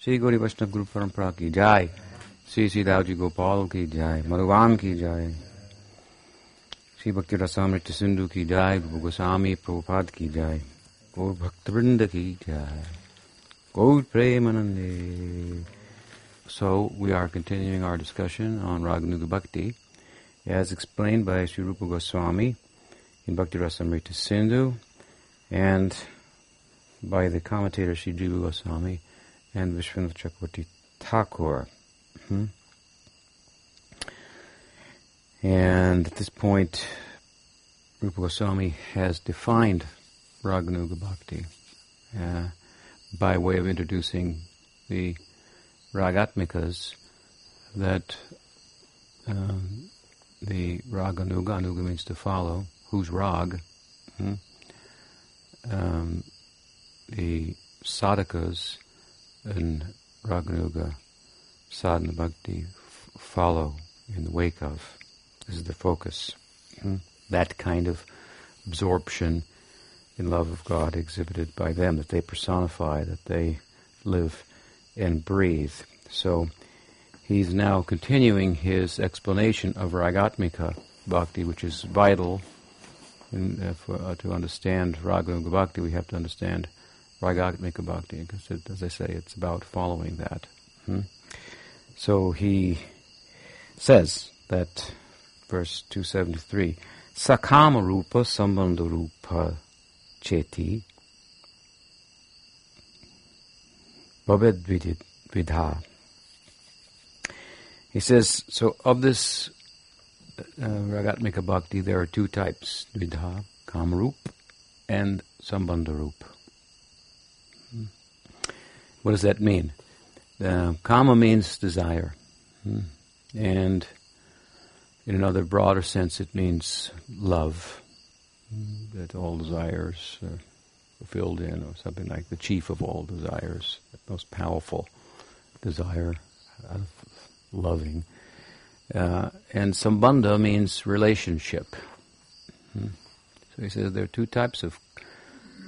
श्री गौरी वैष्णव गुरु परंपरा की जाय श्री सीधा जी गोपाल की जाय मधुवान की जाय श्री भक्ति रसामृत सिंधु की जाय गोस्वामी प्रभुपाद की जाय और भक्तवृंद की जाय गौर So we are continuing our discussion on Raganuga Bhakti as explained by Sri Rupa Goswami in Bhakti Rasamrita Sindhu and by the commentator Sri Jiva Goswami and Vishwanath Chakravarti Thakur. Hmm? And at this point, Rupa Goswami has defined Raganuga Bhakti uh, by way of introducing the Ragatmikas that um, the Raganuga, Anuga means to follow, who's Rag, hmm? um, the sadhakas and Raganuga sadhana bhakti f- follow in the wake of. This is the focus. Hmm? That kind of absorption in love of God exhibited by them, that they personify, that they live and breathe. So he's now continuing his explanation of Ragatmika bhakti, which is vital in, uh, for, uh, to understand Raganuga bhakti. We have to understand Ragatmika bhakti, because it, as I say, it's about following that. Hmm? So he says that, verse 273, Sakama rupa sambandha rupa cheti bhaved vidha. He says, so of this uh, Ragatmika bhakti, there are two types, vidha, kamarup, and sambandharup. Hmm. What does that mean? Uh, kama means desire. Hmm. And in another broader sense, it means love. Hmm. That all desires are fulfilled in, or something like the chief of all desires, the most powerful desire of loving. Uh, and sambandha means relationship. Hmm. So he says there are two types of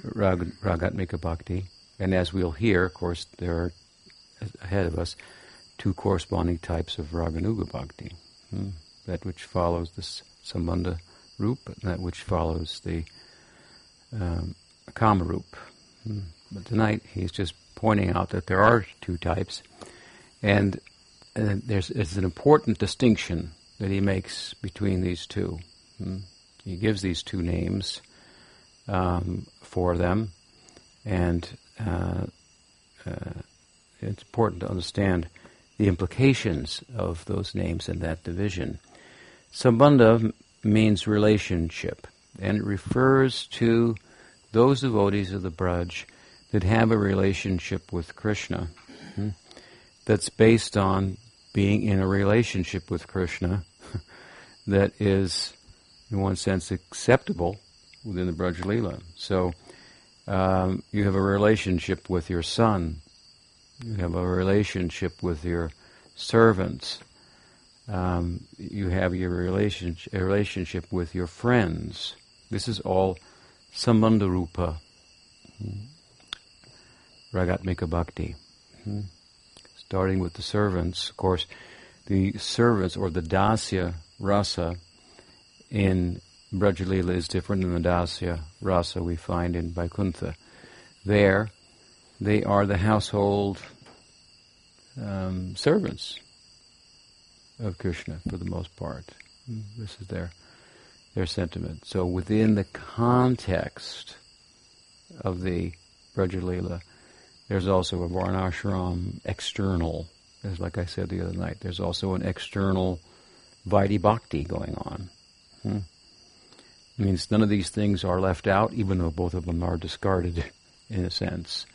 rag, ragatmika bhakti, and as we'll hear, of course, there are ahead of us two corresponding types of raganuga bhakti. Hmm. That which follows the sambandha roop, and that which follows the um, kama roop. Hmm. But tonight he's just pointing out that there are two types, and, and there's, there's an important distinction that he makes between these two. Hmm. He gives these two names um, for them, and uh, uh, it's important to understand the implications of those names and that division. Sambandha means relationship, and it refers to those devotees of the Braj that have a relationship with Krishna hmm, that's based on being in a relationship with Krishna that is, in one sense, acceptable within the Braj Leela. So um, you have a relationship with your son, you have a relationship with your servants, um, you have your relationship, a relationship with your friends. This is all sambandharupa, ragatmika bhakti. Hmm. Starting with the servants, of course, the servants or the dasya rasa in Brajalila is different than the dasya rasa we find in Vaikuntha. There, they are the household um, servants of Krishna for the most part. This is their their sentiment. So within the context of the Brajalila, there's also a Varnashram external. As like I said the other night, there's also an external Vaidhi Bhakti going on. Hmm. It means none of these things are left out, even though both of them are discarded in a sense.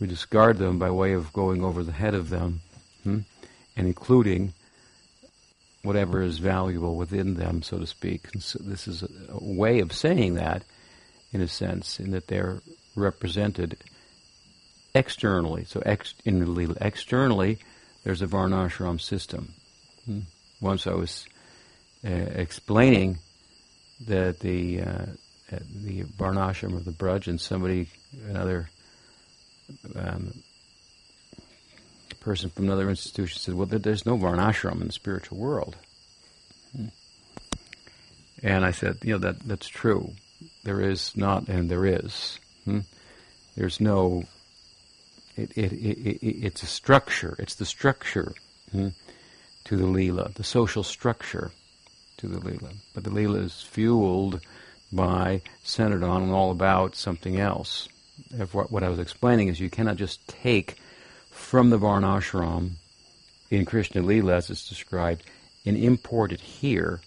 We discard them by way of going over the head of them hmm, and including whatever is valuable within them, so to speak. So this is a, a, way of saying that, in a sense, in that they're represented externally. So ex, the, externally, there's a varnashram system. Hmm. Once I was uh, explaining that the uh, the varnashram of the Braj, and somebody, another um, person from another institution said, "Well, there's no varnashram in the spiritual world." Hmm. And I said, "You know that that's true. There is not, and there is. Hmm? There's no. It, it, it, it's a structure. It's the structure hmm, to the lila, the social structure to the lila. But the lila is fueled by, centered on, and all about something else. What, what I was explaining is you cannot just take from the Varnashram in Krishna Lila, as it's described, and import it here,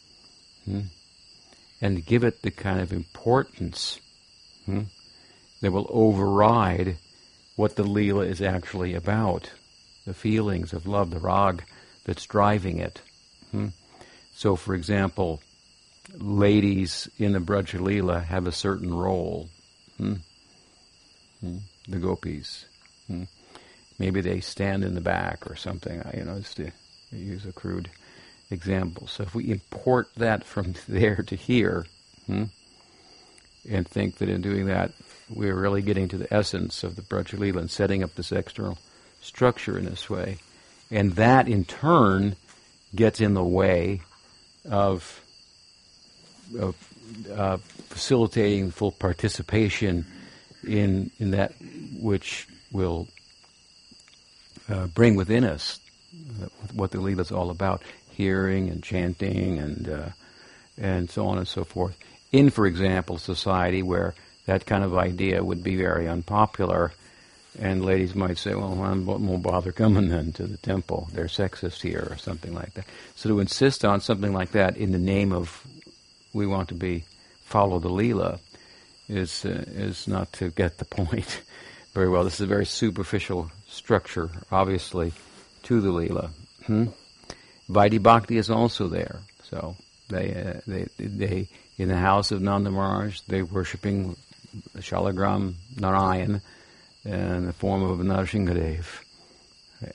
hmm, and give it the kind of importance hmm, that will override what the Leela is actually about, the feelings of love, the rag that's driving it. Hmm. So, for example, ladies in the Braja Leela have a certain role. Hmm. Hmm. The gopis. Hmm maybe they stand in the back or something, you know, just to use a crude example. So if we import that from there to here, hmm, and think that in doing that we're really getting to the essence of the Brajalila and setting up this external structure in this way, and that in turn gets in the way of, of uh, facilitating full participation in in that which will uh, bring within us what the Leela is all about, hearing and chanting and uh, and so on and so forth. In, for example, society where that kind of idea would be very unpopular, and ladies might say, "Well, I won't bother coming then to the temple. They're sexist here," or something like that. So to insist on something like that in the name of we want to be follow the Leela is uh, is not to get the point very well. This is a very superficial structure, obviously, to the Leela. Hmm? Vaidhi Bhakti is also there. So they, uh, they, they, in the house of Nanda Maharaj, they're worshipping Shalagram Narayan in the form of Narasimhadev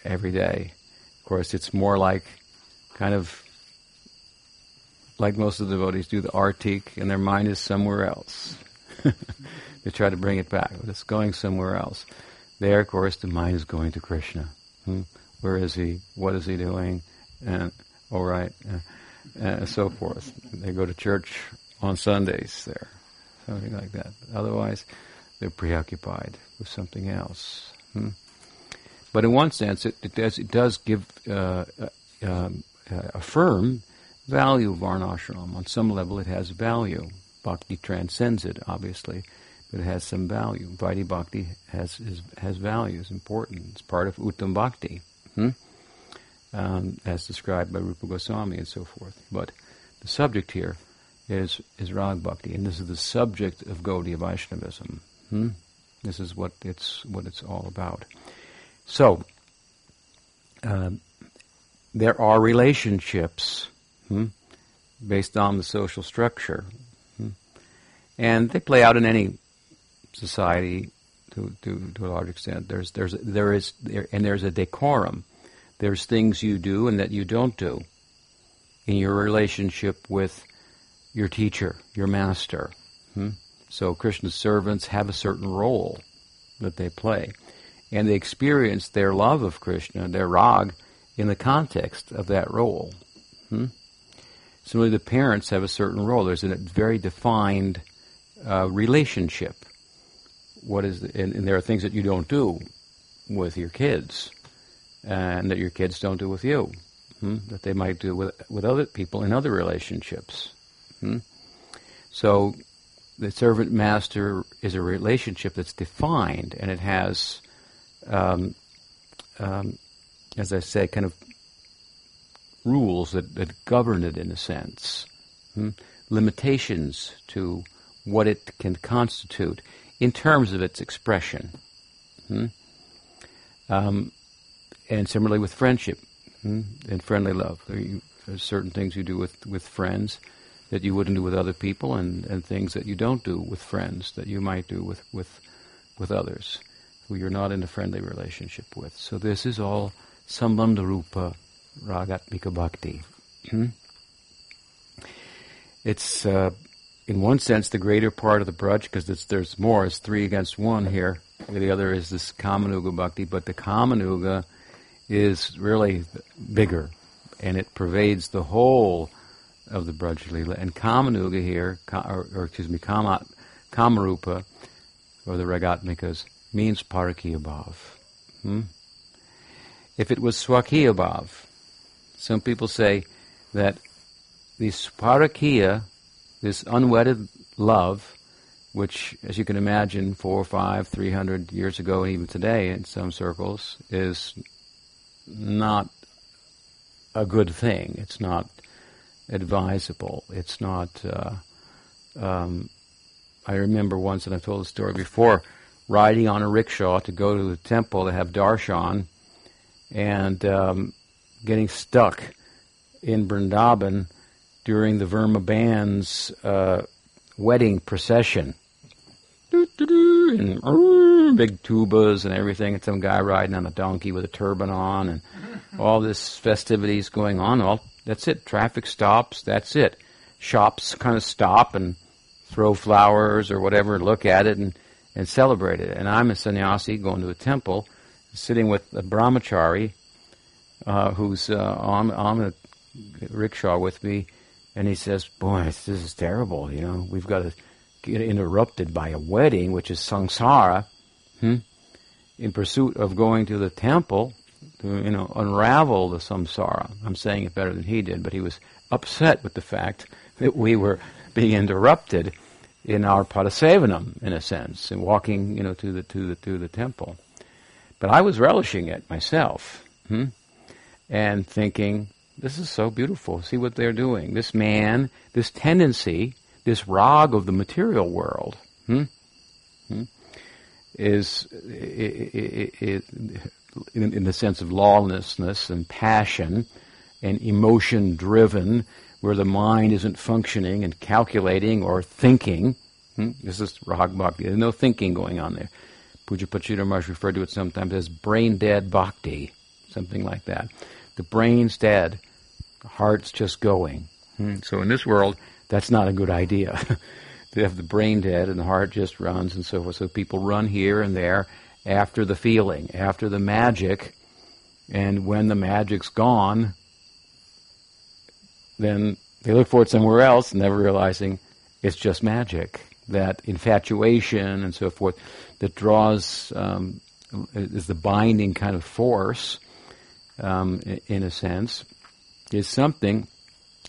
every day. Of course, it's more like kind of like most of the devotees do the artik, and their mind is somewhere else. they try to bring it back, but it's going somewhere else. There, of course, the mind is going to Krishna. Hmm? Where is he? What is he doing? And all right, uh, and so forth. They go to church on Sundays there, something like that. Otherwise, they're preoccupied with something else. Hmm? But in one sense, it, it, does it does give uh, uh, um, affirm value of varnashram. On some level, it has value. Bhakti transcends it, obviously but it has some value. Vaidhi Bhakti has is, has value, It's important. It's part of Uttam Bhakti, hmm? um, as described by Rupa Goswami and so forth. But the subject here is is Rag Bhakti, and this is the subject of Gaudiya Vaishnavism. Hmm? This is what it's what it's all about. So um, there are relationships hmm, based on the social structure, hmm? and they play out in any society to, to, to a large extent. There's, there's, there is, there, and there's a decorum. There's things you do and that you don't do in your relationship with your teacher, your master. Hmm? So Krishna's servants have a certain role that they play. And they experience their love of Krishna, their rag, in the context of that role. Hmm? Similarly, the parents have a certain role. There's a very defined uh, relationship what is, the, and, and, there are things that you don't do with your kids, and that your kids don't do with you, hmm? that they might do with with other people in other relationships. Hmm? So, the servant master is a relationship that's defined, and it has, um, um, as I say, kind of rules that, that govern it in a sense, hmm? limitations to what it can constitute in terms of its expression. Hmm? Um, and similarly with friendship hmm? and friendly love. There there's certain things you do with, with friends that you wouldn't do with other people, and, and things that you don't do with friends that you might do with, with, with others who you're not in a friendly relationship with. So this is all sambandha rupa ragatmika bhakti. Hmm? It's uh, in one sense, the greater part of the braj, because there's more, it's three against one here. The other is this Kamanuga Bhakti, but the Kamanuga is really bigger, and it pervades the whole of the Braj And Kamanuga here, or, or excuse me, Kama, Kamarupa, or the Ragatmikas, means Parakiya Bhav. Hmm? If it was Swakiya Bhav, some people say that the Parakiya, this unwedded love, which, as you can imagine, four, five, three hundred years ago, and even today in some circles, is not a good thing. It's not advisable. It's not. Uh, um, I remember once, and I've told the story before, riding on a rickshaw to go to the temple to have darshan, and um, getting stuck in Vrindavan during the Verma band's uh, wedding procession. And big tubas and everything, and some guy riding on a donkey with a turban on, and all this festivities going on. Well, that's it. Traffic stops. That's it. Shops kind of stop and throw flowers or whatever, look at it and, and celebrate it. And I'm a sannyasi going to a temple, sitting with a brahmachari uh, who's uh, on on the rickshaw with me, and he says, "Boy, this is terrible. You know, we've got to get interrupted by a wedding, which is samsara, hmm, in pursuit of going to the temple to you know unravel the samsara." I'm saying it better than he did, but he was upset with the fact that we were being interrupted in our padasevanam, in a sense, and walking, you know, to the to the to the temple. But I was relishing it myself. Hmm? and thinking, this is so beautiful. See what they're doing. This man, this tendency, this rag of the material world, hmm, hmm, is, in, in the sense of lawlessness and passion and emotion driven, where the mind isn't functioning and calculating or thinking. Hmm? This is rag bhakti. There's no thinking going on there. Puja Pachita Maharaj referred to it sometimes as brain dead bhakti, something like that. The brain's dead, the heart's just going. Hmm. So in this world, that's not a good idea. they have the brain dead and the heart just runs and so forth. So people run here and there after the feeling, after the magic, and when the magic's gone, then they look for it somewhere else, never realizing it's just magic. That infatuation and so forth that draws um, is the binding kind of force um, in a sense, is something,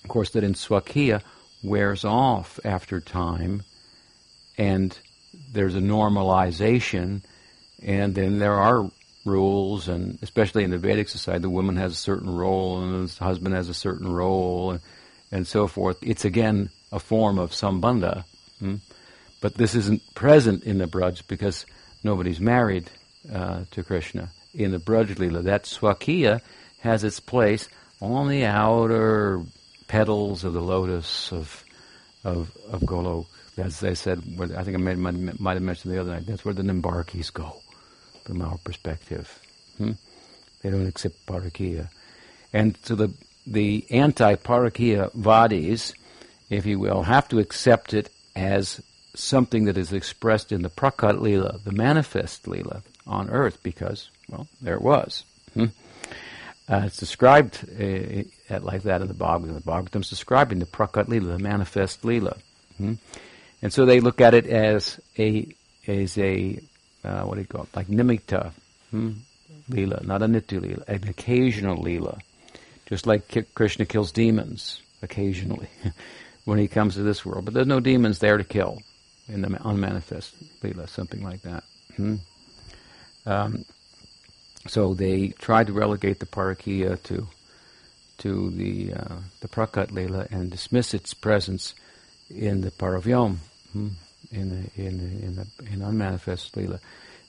of course, that in Swakiya wears off after time, and there's a normalization, and then there are rules, and especially in the Vedic society, the woman has a certain role, and the husband has a certain role, and, and so forth. It's again a form of sambandha, hmm? but this isn't present in the Braj because nobody's married uh, to Krishna in the Braj Lila. That Swakiya has its place on the outer petals of the lotus of of of Golok. As they said, I think I might, might have mentioned the other night. That's where the Nimbarkis go, from our perspective. Hmm? They don't accept Parakiya, and so the the anti-Parakiya vadis, if you will, have to accept it as something that is expressed in the Prakat Lila, the manifest Lila on earth, because well, there it was. Hmm? Uh, it's described uh, like that in the Bhagavatam. The Bhagavatam is describing the Prakat Lila, the manifest Lila. Hmm? And so they look at it as a, as a, uh, what do you call it, like nimitta hmm? Lila, not a nitya Lila, an occasional Lila. Just like Krishna kills demons occasionally when he comes to this world. But there's no demons there to kill in the unmanifest Lila, something like that. Hmm? Um, so they tried to relegate the Parakiya to to the uh, the Prakat Leela and dismiss its presence in the Paravyom, hmm, in the, in the, in the in unmanifest Leela.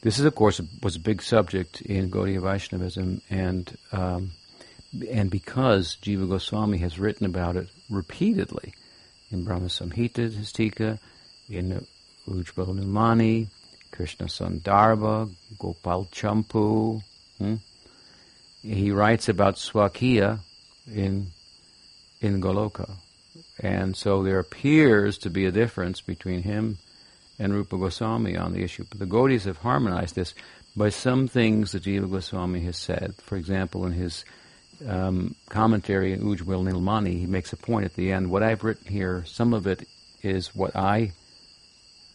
This is, of course, was a big subject in Gaudiya Vaishnavism, and um, and because Jiva Goswami has written about it repeatedly in Brahma Samhita, his Tika, in Ujjval Krishna Sandarbha, Gopal Champu, Hmm? He writes about Swakiya in in Goloka, and so there appears to be a difference between him and Rupa Goswami on the issue. But the Gaudis have harmonized this by some things that Jiva Goswami has said. For example, in his um, commentary in Ujjwal Nilmani, he makes a point at the end. What I've written here, some of it is what I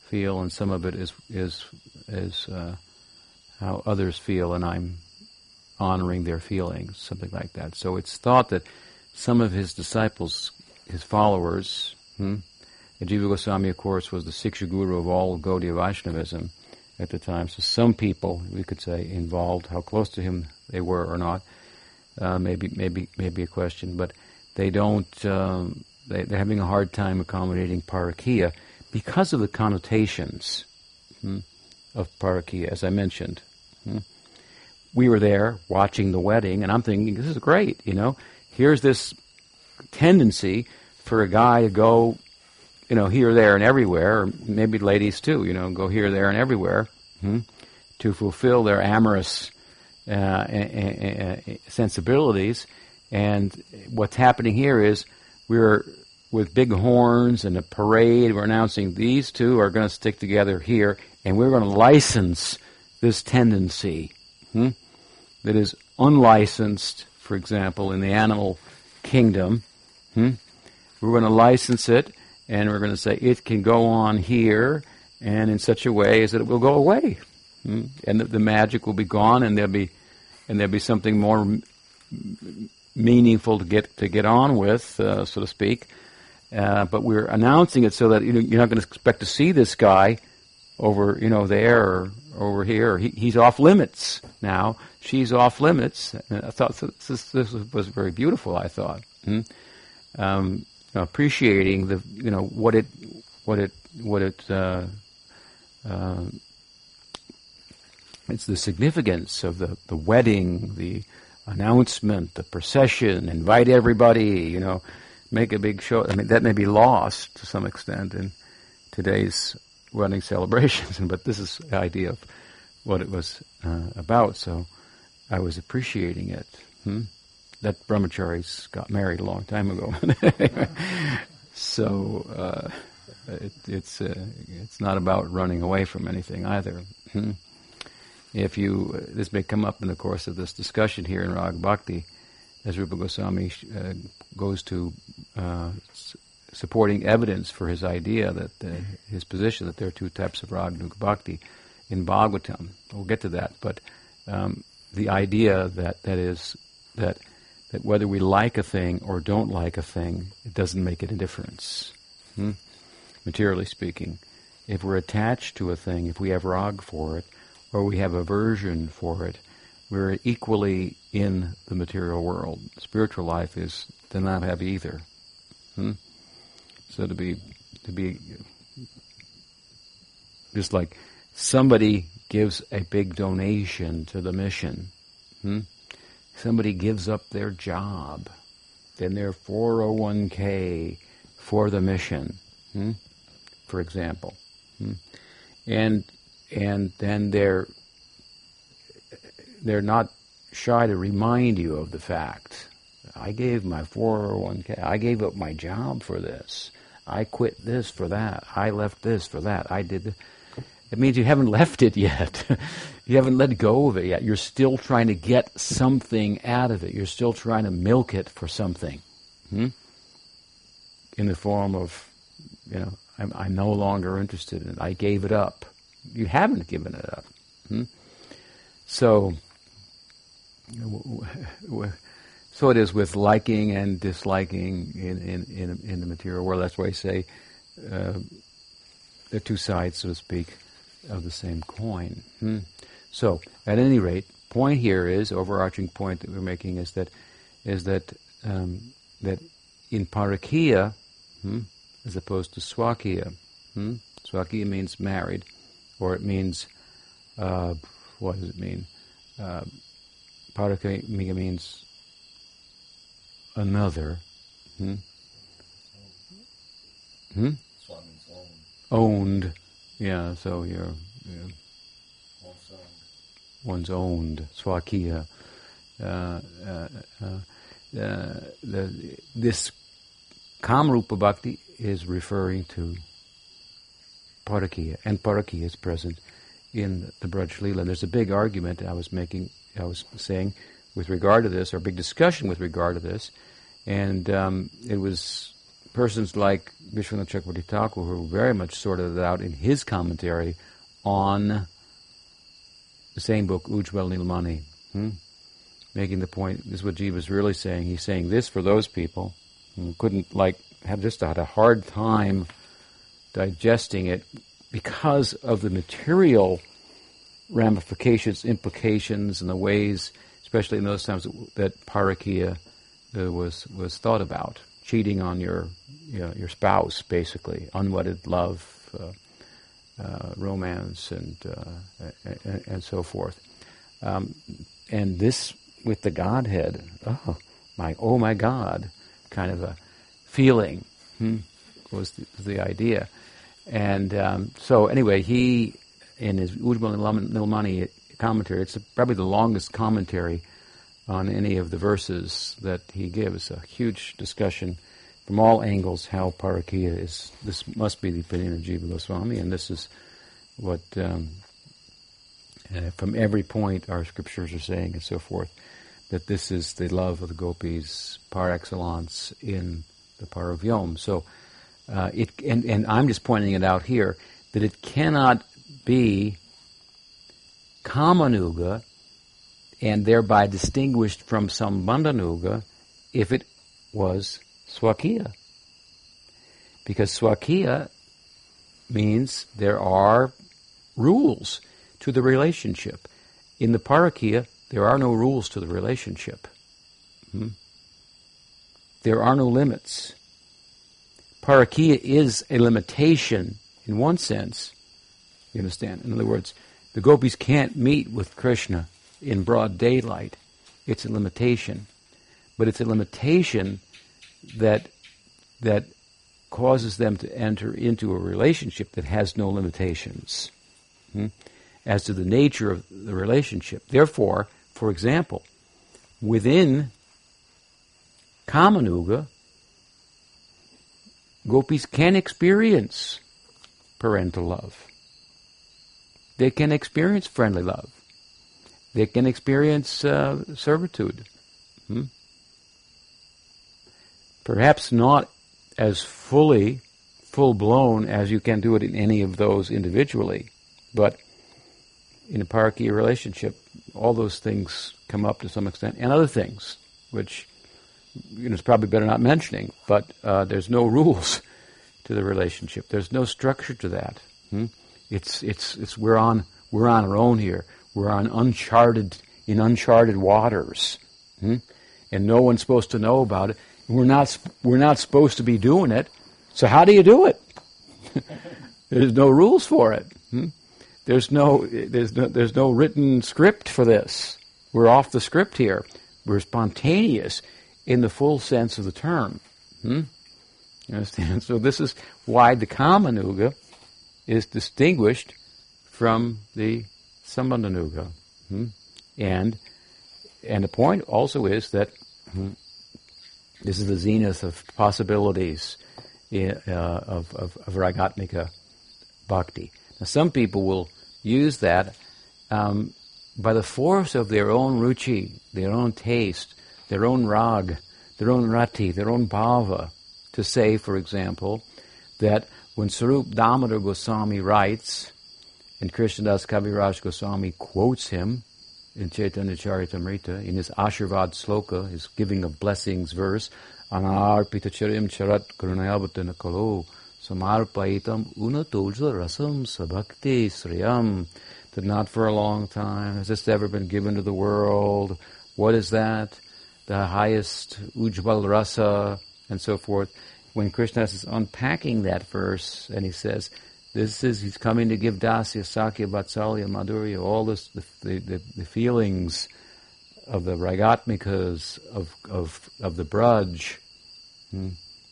feel, and some of it is is is uh, how others feel, and I'm honoring their feelings, something like that. So it's thought that some of his disciples, his followers, hmm, Jiva Goswami, of course, was the Siksha guru of all Gaudiya Vaishnavism at the time. So some people, we could say, involved, how close to him they were or not, uh, maybe maybe maybe a question, but they don't. Um, they, are having a hard time accommodating parakia because of the connotations hmm, of parakia, as I mentioned. Hmm. We were there watching the wedding, and I'm thinking, this is great. You know, here's this tendency for a guy to go you know, here, there, and everywhere, or maybe ladies too, you know, go here, there, and everywhere hmm, to fulfill their amorous uh, sensibilities. And what's happening here is we're with big horns and a parade. We're announcing these two are going to stick together here, and we're going to license this tendency hmm, that is unlicensed, for example, in the animal kingdom. Hmm. We're going to license it and we're going to say it can go on here and in such a way as that it will go away, hmm? and the, the, magic will be gone, and there'll be and there'll be something more m- meaningful to get to get on with, uh, so to speak. Uh, but we're announcing it so that you know, you're not going to expect to see this guy over you know there or over here. He, he's off limits now. She's off limits. And I thought this, this was very beautiful. I thought. Hmm? Um, appreciating the you know what it what it what it uh, uh, it's the significance of the the wedding, the announcement, the procession, invite everybody, you know, make a big show. I mean that may be lost to some extent in today's wedding celebrations, but this is the idea of what it was uh, about. So I was appreciating it. Hmm? That brahmacharis got married a long time ago. so uh, it, it's uh, it's not about running away from anything either. Hmm? If you this may come up in the course of this discussion here in Rag Bhakti, as Rupa Goswami uh, goes to uh, s- supporting evidence for his idea that uh, his position that there are two types of Rag Bhakti in Bhagavatam. We'll get to that, but um, the idea that that is that that whether we like a thing or don't like a thing, it doesn't make any difference. Hmm? Materially speaking, if we're attached to a thing, if we have rag for it, or we have aversion for it, we're equally in the material world. Spiritual life is to not have either. Hmm? So to be to be just like somebody gives a big donation to the mission. Hmm? Somebody gives up their job, then their 401k for the mission, hmm? for example, hmm? and and then they're they're not shy to remind you of the fact. I gave my 401k. I gave up my job for this. I quit this for that. I left this for that. I did. It means you haven't left it yet. you haven't let go of it yet. You're still trying to get something out of it. You're still trying to milk it for something. Hmm? In the form of, you know, I'm, I'm, no longer interested in it. I gave it up. You haven't given it up. Hmm? So, so it is with liking and disliking in, in, in, in the material world. That's why I say uh, they're two sides, so to speak of the same coin. Hmm. So, at any rate, point here is overarching point that we're making is that is that um, that in parakia, hmm, as opposed to swakiya, hmm, swakiya means married, or it means uh, what does it mean? Uh, parakia means another. Hmm? Hmm? Owned yeah, so you're, one's owned, swakiya. Uh, uh, uh, uh, the, this Kamrupa Bhakti is referring to Parakiya, and Parakiya is present in the Braj Leela. There's a big argument I was making, I was saying, with regard to this, or a big discussion with regard to this, and um, it was persons like Vishwanath Chakravarti Thakur who very much sorted it out in his commentary on the same book, Ujjwal Nilmani, hmm? making the point, this is what Jiva is really saying. He's saying this for those people who couldn't, like, have just had a hard time digesting it because of the material ramifications, implications, and the ways, especially in those times that parakia uh, was was thought about, cheating on your you know, your spouse, basically, unwedded love, uh, uh, romance, and, uh, and, and so forth. Um, and this with the Godhead, oh my, oh my God, kind of a feeling hmm, was, the, the idea. And um, so anyway, he in his Ujjwal Nilmani commentary, it's probably the longest commentary on any of the verses that he gives. A huge discussion from all angles how Parakia is. This must be the opinion of Jiva Goswami, and this is what um, uh, from every point our scriptures are saying and so forth. That this is the love of the gopis par excellence in the Paravyom. So uh, it and, and I'm just pointing it out here that it cannot be Kamanuga and thereby distinguished from some Sambandhanuga if it was Swakiya. Because Swakiya means there are rules to the relationship. In the Parakiya, there are no rules to the relationship. Hmm? There are no limits. Parakiya is a limitation in one sense. You understand? In other words, the gopis can't meet with Krishna in broad daylight. It's a limitation. But it's a limitation that that causes them to enter into a relationship that has no limitations hmm, as to the nature of the relationship. Therefore, for example, within Kamanuga, gopis can experience parental love. They can experience friendly love. They can experience uh, servitude. Hmm? Perhaps not as fully, full blown as you can do it in any of those individually, but in a parakiya relationship, all those things come up to some extent, and other things, which you know, it's probably better not mentioning, but uh, there's no rules to the relationship. There's no structure to that. Hmm? It's, it's, it's, we're on, we're on our own here. We're on uncharted, in uncharted waters. Hmm? And no one's supposed to know about it. We're not, we're not supposed to be doing it. So how do you do it? there's no rules for it. Hmm? There's no, there's no, there's no written script for this. We're off the script here. We're spontaneous in the full sense of the term. Hmm? You understand? So this is why the Kamanuga is distinguished from the Sambandhanuga. Hmm? And and the point also is that hmm, this is the zenith of possibilities uh, of, of, of Ragatmika bhakti. Now, some people will use that um, by the force of their own ruchi, their own taste, their own rag, their own rati, their own bhava, to say, for example, that when Sarup Damodar Goswami writes, and Krishnadas Kaviraj Goswami quotes him in Chaitanya Charitamrita, in his Ashirvad Sloka, his giving of blessings verse, Anarpitacharim Charat Karunayabhatana Kalo, Samarpaitam Unatulja Rasam Sabhakti Sriyam, that not for a long time has this ever been given to the world. What is that? The highest Ujjwal Rasa, and so forth when Krishna is unpacking that verse and he says, this is, he's coming to give Dasya, Sakya, Vatsalya, Madhurya, all this, the, the, the feelings of the Ragatmikas, of, of, of the Braj. Hmm.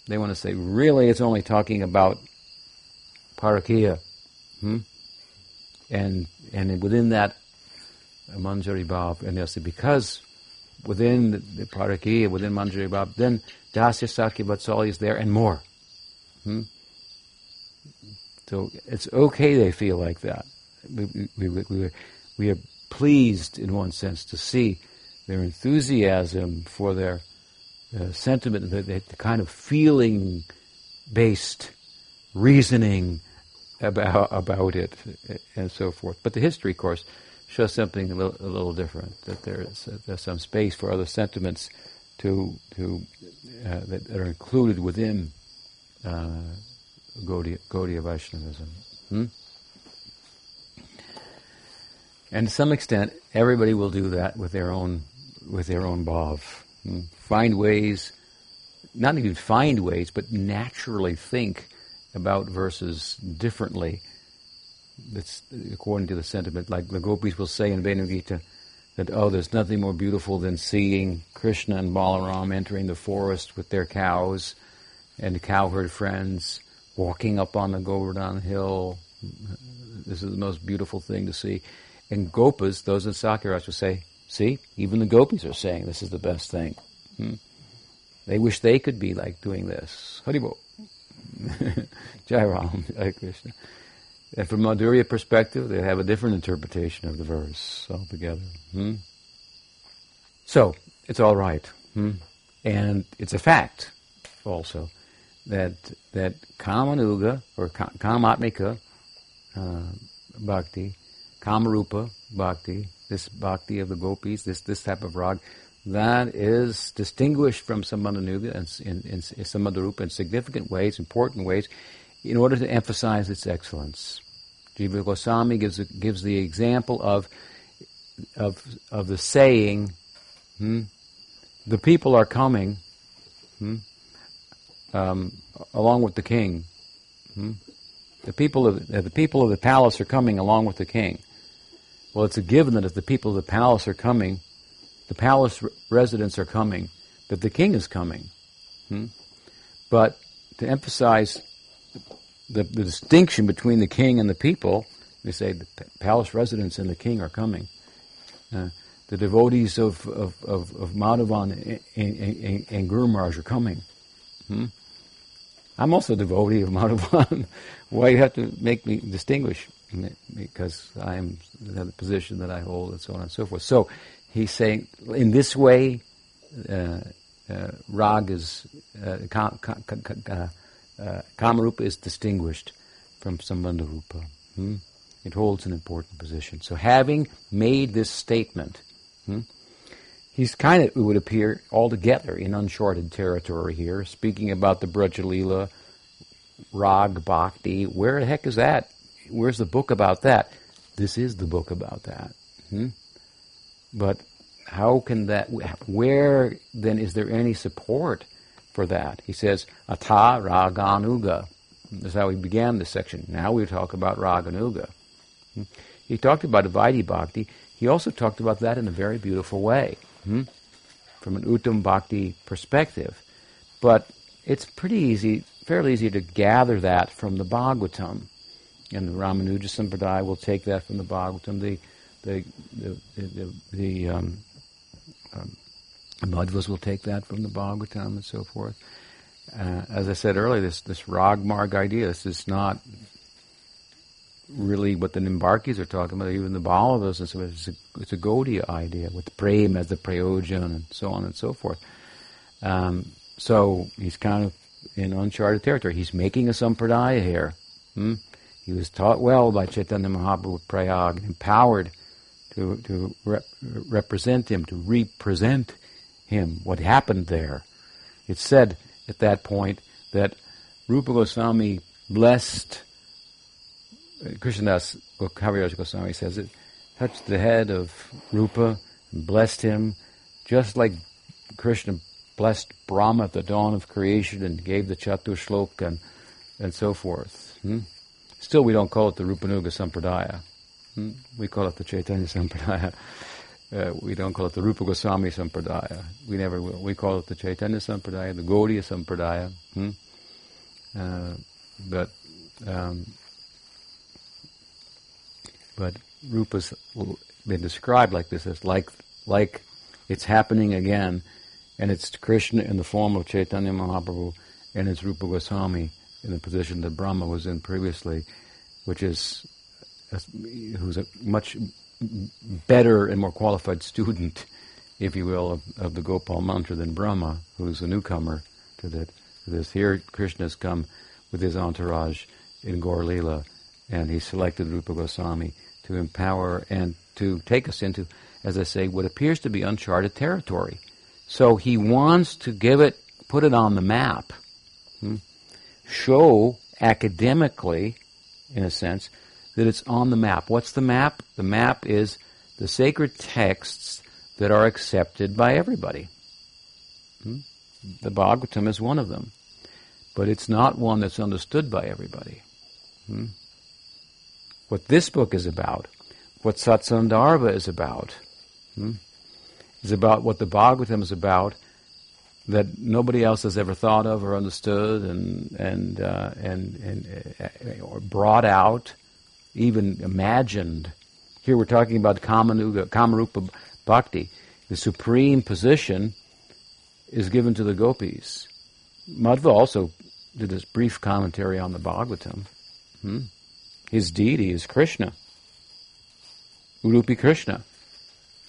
They want to say, really, it's only talking about Parakiya. Hmm? And, and within that, Manjari Bhav, and they say, because within the, the Parakiya, within Manjari Bhav, then Dasya Sakya Vatsalya is there and more. Hmm? So it's okay they feel like that. we, we, we, we are pleased, in one sense, to see their enthusiasm for their uh, sentiment, the, the, kind of feeling-based reasoning about about it, and so forth. But the history, course, shows something a little, a little different. That there's uh, there's some space for other sentiments to to uh, that, that, are included within uh, Gaudiya, Gaudiya Vaishnavism. Hmm? And to some extent, everybody will do that with their own with their own bhav. Hmm? Find ways, not even find ways, but naturally think about verses differently. That's according to the sentiment, like the gopis will say in Venu Gita, that oh, there's nothing more beautiful than seeing Krishna and Balaram entering the forest with their cows and cowherd friends, walking up on the Govardhan hill. This is the most beautiful thing to see. And gopas, those in Sakyaraj will say, see, even the gopis are saying this is the best thing. Hmm? They wish they could be like doing this. Haribo. Jai Ram, Jai Krishna. And from Madhurya perspective, they have a different interpretation of the verse altogether. Hmm? So, it's all right. Hmm? And it's a fact also that that Kamanuga or Kamatmika uh, bhakti, Kamarupa bhakti, this bhakti of the gopis, this this type of rag, that is distinguished from Sambandhanuga in, in, in Sambandharupa in significant ways, important ways, in order to emphasize its excellence. Jiva Goswami gives, gives the example of, of, of the saying, hmm, the people are coming, hmm, um, along with the king. Hmm? The people of the people of the palace are coming along with the king. Well, it's a given that if the people of the palace are coming, the palace residents are coming, that the king is coming. Hmm? But to emphasize the, the, distinction between the king and the people, they say the palace residents and the king are coming. Uh, the devotees of, of, of, of Madhavan and, and, and, Guru Maharaj are coming. Hmm? I'm also a devotee of Madhavan. Why you have to make me distinguish? Because I am the position that I hold and so on and so forth. So he's saying in this way, uh, uh, rag is uh, ka, ka, ka, uh, kamarupa is distinguished from sambandha rupa. Hmm? It holds an important position. So having made this statement, hmm, he's kind of, it would appear, altogether in uncharted territory here, speaking about the Brajalila, Rag Bhakti. Where the heck is that? Where's the book about that? This is the book about that. Hmm? But how can that, where then is there any support for that? He says, Ata Raganuga. That's how he began this section. Now we talk about Raganuga. Hmm? He talked about Advaita Bhakti. He also talked about that in a very beautiful way, hmm? from an Uttam Bhakti perspective. But it's pretty easy, fairly easy to gather that from the Bhagavatam. And the Ramanuja Sampradaya will take that from the Bhagavatam. The the the the, the um, um, Madhvas will take that from the Bhagavatam and so forth. Uh, as I said earlier, this this rag idea, this is not really what the Nimbarkis are talking about, even the Vallabhas, it's a, it's a Gaudiya idea with prem as the prayojan and so on and so forth. Um, so he's kind of in uncharted territory. He's making a sampradaya here. Hmm? He was taught well by Chaitanya Mahaprabhu Prayag, empowered to, to rep- represent him, to represent him, what happened there. It's said at that point that Rupa Goswami blessed, Krishnadas Kaviraj Goswami says it, touched the head of Rupa and blessed him, just like Krishna blessed Brahma at the dawn of creation and gave the Chatur Shlok and, and so forth. Hmm? Still, we don't call it the Rupanuga Sampradaya. Hmm? We call it the Chaitanya Sampradaya. Uh, we don't call it the Rupa Goswami Sampradaya. We never will. We call it the Chaitanya Sampradaya, the Gaudiya Sampradaya. Hmm? Uh, but um, but Rupa's been described like this as like like it's happening again, and it's Krishna in the form of Chaitanya Mahaprabhu, and it's Rupa Goswami in the position that Brahma was in previously, which is who's a much better and more qualified student, if you will, of, of the Gopal mantra than Brahma, who's a newcomer to, that, to this. Here, Krishna's come with his entourage in Gaur Lila, and he selected Rupa Goswami to empower and to take us into, as I say, what appears to be uncharted territory. So he wants to give it, put it on the map, hmm? show academically, in a sense, that it's on the map. What's the map? The map is the sacred texts that are accepted by everybody. Hmm? The Bhagavatam is one of them. But it's not one that's understood by everybody. Hmm? What this book is about, what Satsandarbha is about, hmm, is about what the Bhagavatam is about that nobody else has ever thought of or understood and and uh, and, and uh, or brought out, even imagined. Here we're talking about Kamanuga, Kamarupa Bhakti. The supreme position is given to the gopis. Madhva also did this brief commentary on the Bhagavatam. Hmm? His deity is Krishna. Udupi Krishna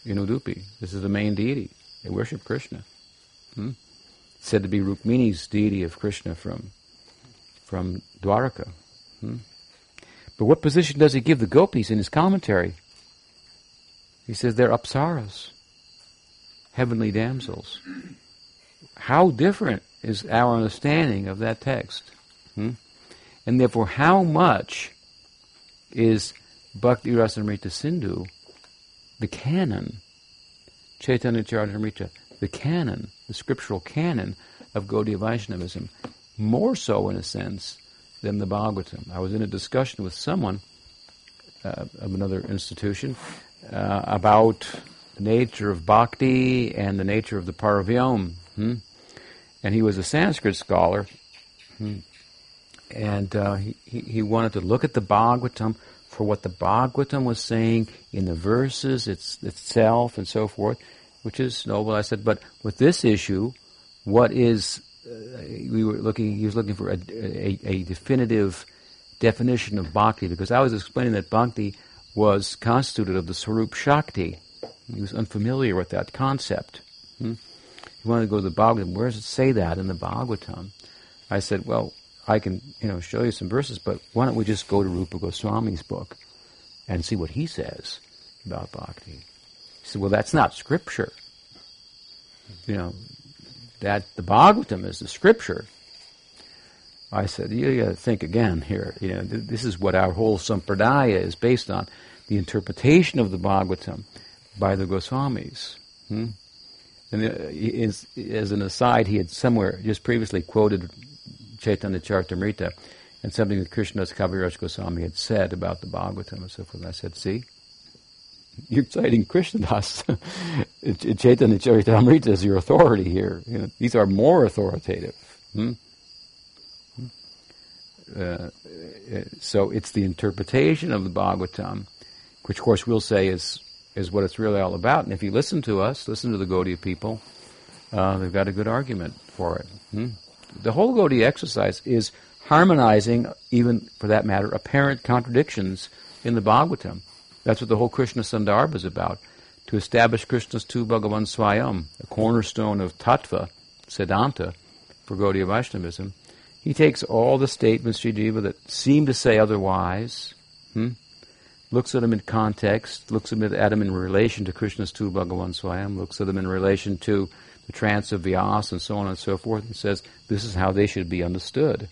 in Udupi. This is the main deity. They worship Krishna. Hmm? Said to be Rukmini's deity of Krishna from, from Dwaraka. Hmm? But what position does he give the gopis in his commentary? He says they're apsaras, heavenly damsels. How different is our understanding of that text? Hmm? And therefore, how much is Bhakti Rasamrita Sindhu, the canon, Chaitanya Charitamrita, the canon, the scriptural canon of Gaudiya Vaishnavism, more so in a sense than the Bhagavatam. I was in a discussion with someone uh, of another institution uh, about the nature of bhakti and the nature of the Paravyom. Hmm? And he was a Sanskrit scholar. Hmm and uh, he, he wanted to look at the Bhagavatam for what the Bhagavatam was saying in the verses it's, itself and so forth, which is noble. I said, but with this issue, what is uh, we were looking? He was looking for a, a, a, definitive definition of bhakti because I was explaining that bhakti was constituted of the Sarup Shakti. He was unfamiliar with that concept. Hmm? He wanted to go to the Bhagavatam. Where does it say that in the Bhagavatam? I said, well, I can, you know, show you some verses, but why don't we just go to Rupa Goswami's book and see what he says about bhakti? He said, well, that's not scripture. You know, that the Bhagavatam is the scripture. I said, you got to think again here. You know, th- this is what our whole sampradaya is based on: the interpretation of the Bhagavatam by the Goswamis. Hmm? And uh, as, as an aside, he had somewhere just previously quoted Chaitanya Charitamrita, and something that Krishnadas Kaviraj Goswami had said about the Bhagavatam and so forth. And I said, see, you're citing Krishnadas. Chaitanya Charitamrita is your authority here. You know, these are more authoritative. Hmm? hmm? Uh, uh, so it's the interpretation of the Bhagavatam, which of course we'll say is is what it's really all about. And if you listen to us, listen to the Gaudiya people, uh, they've got a good argument for it. Hmm? The whole Gaudiya exercise is harmonizing, even for that matter, apparent contradictions in the Bhagavatam. That's what the whole Krishna Sandarbha is about. To establish Krishna's tu Bhagavan Swayam, a cornerstone of Tattva, Siddhanta, for Gaudiya Vaishnavism. He takes all the statements, Srijiva, that seem to say otherwise, hmm? looks at them in context, looks at them in relation to Krishna's tu Bhagavan Swayam, looks at them in relation to the trance of Vyas and so on and so forth, and says this is how they should be understood.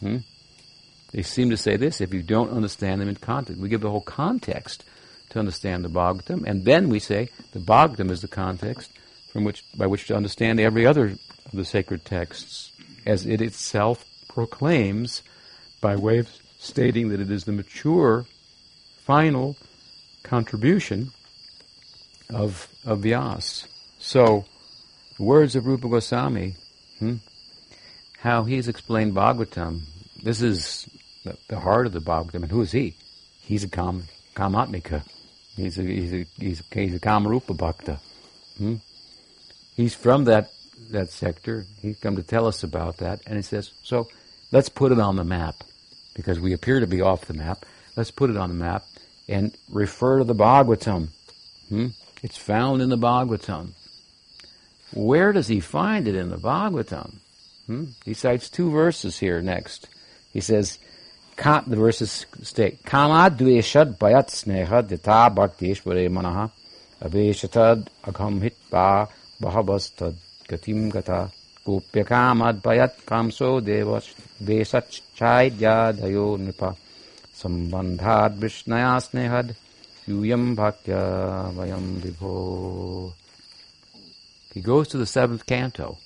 Hmm? They seem to say this if you don't understand them in context. We give the whole context to understand the Bhagavatam, and then we say the Bhagavatam is the context from which by which to understand every other of the sacred texts, as it itself proclaims by way of stating that it is the mature, final contribution of of Vyas. So words of Rupa Goswami, hmm, how he's explained Bhagavatam. This is the, the, heart of the Bhagavatam. And who is he? He's a Kam, Kamatmika. He's a, he's a, he's a, he's a Kamarupa Bhakta. Hmm? He's from that, that sector. He's come to tell us about that. And he says, so let's put it on the map. Because we appear to be off the map. Let's put it on the map and refer to the Bhagavatam. Hmm? It's found in the Bhagavatam. Where does he find it in the Bhagavatam? Hmm? He cites two verses here next. He says, the verses state, Kama dveshad bayat sneha dita bhaktishvare manaha abeshatad agham hitpa bahavastad gatim gata gopyakamad bayat kamso devas vesachchaidya nipa sambandhad vishnaya snehad yuyam bhaktya vayam vibho he goes to the seventh canto.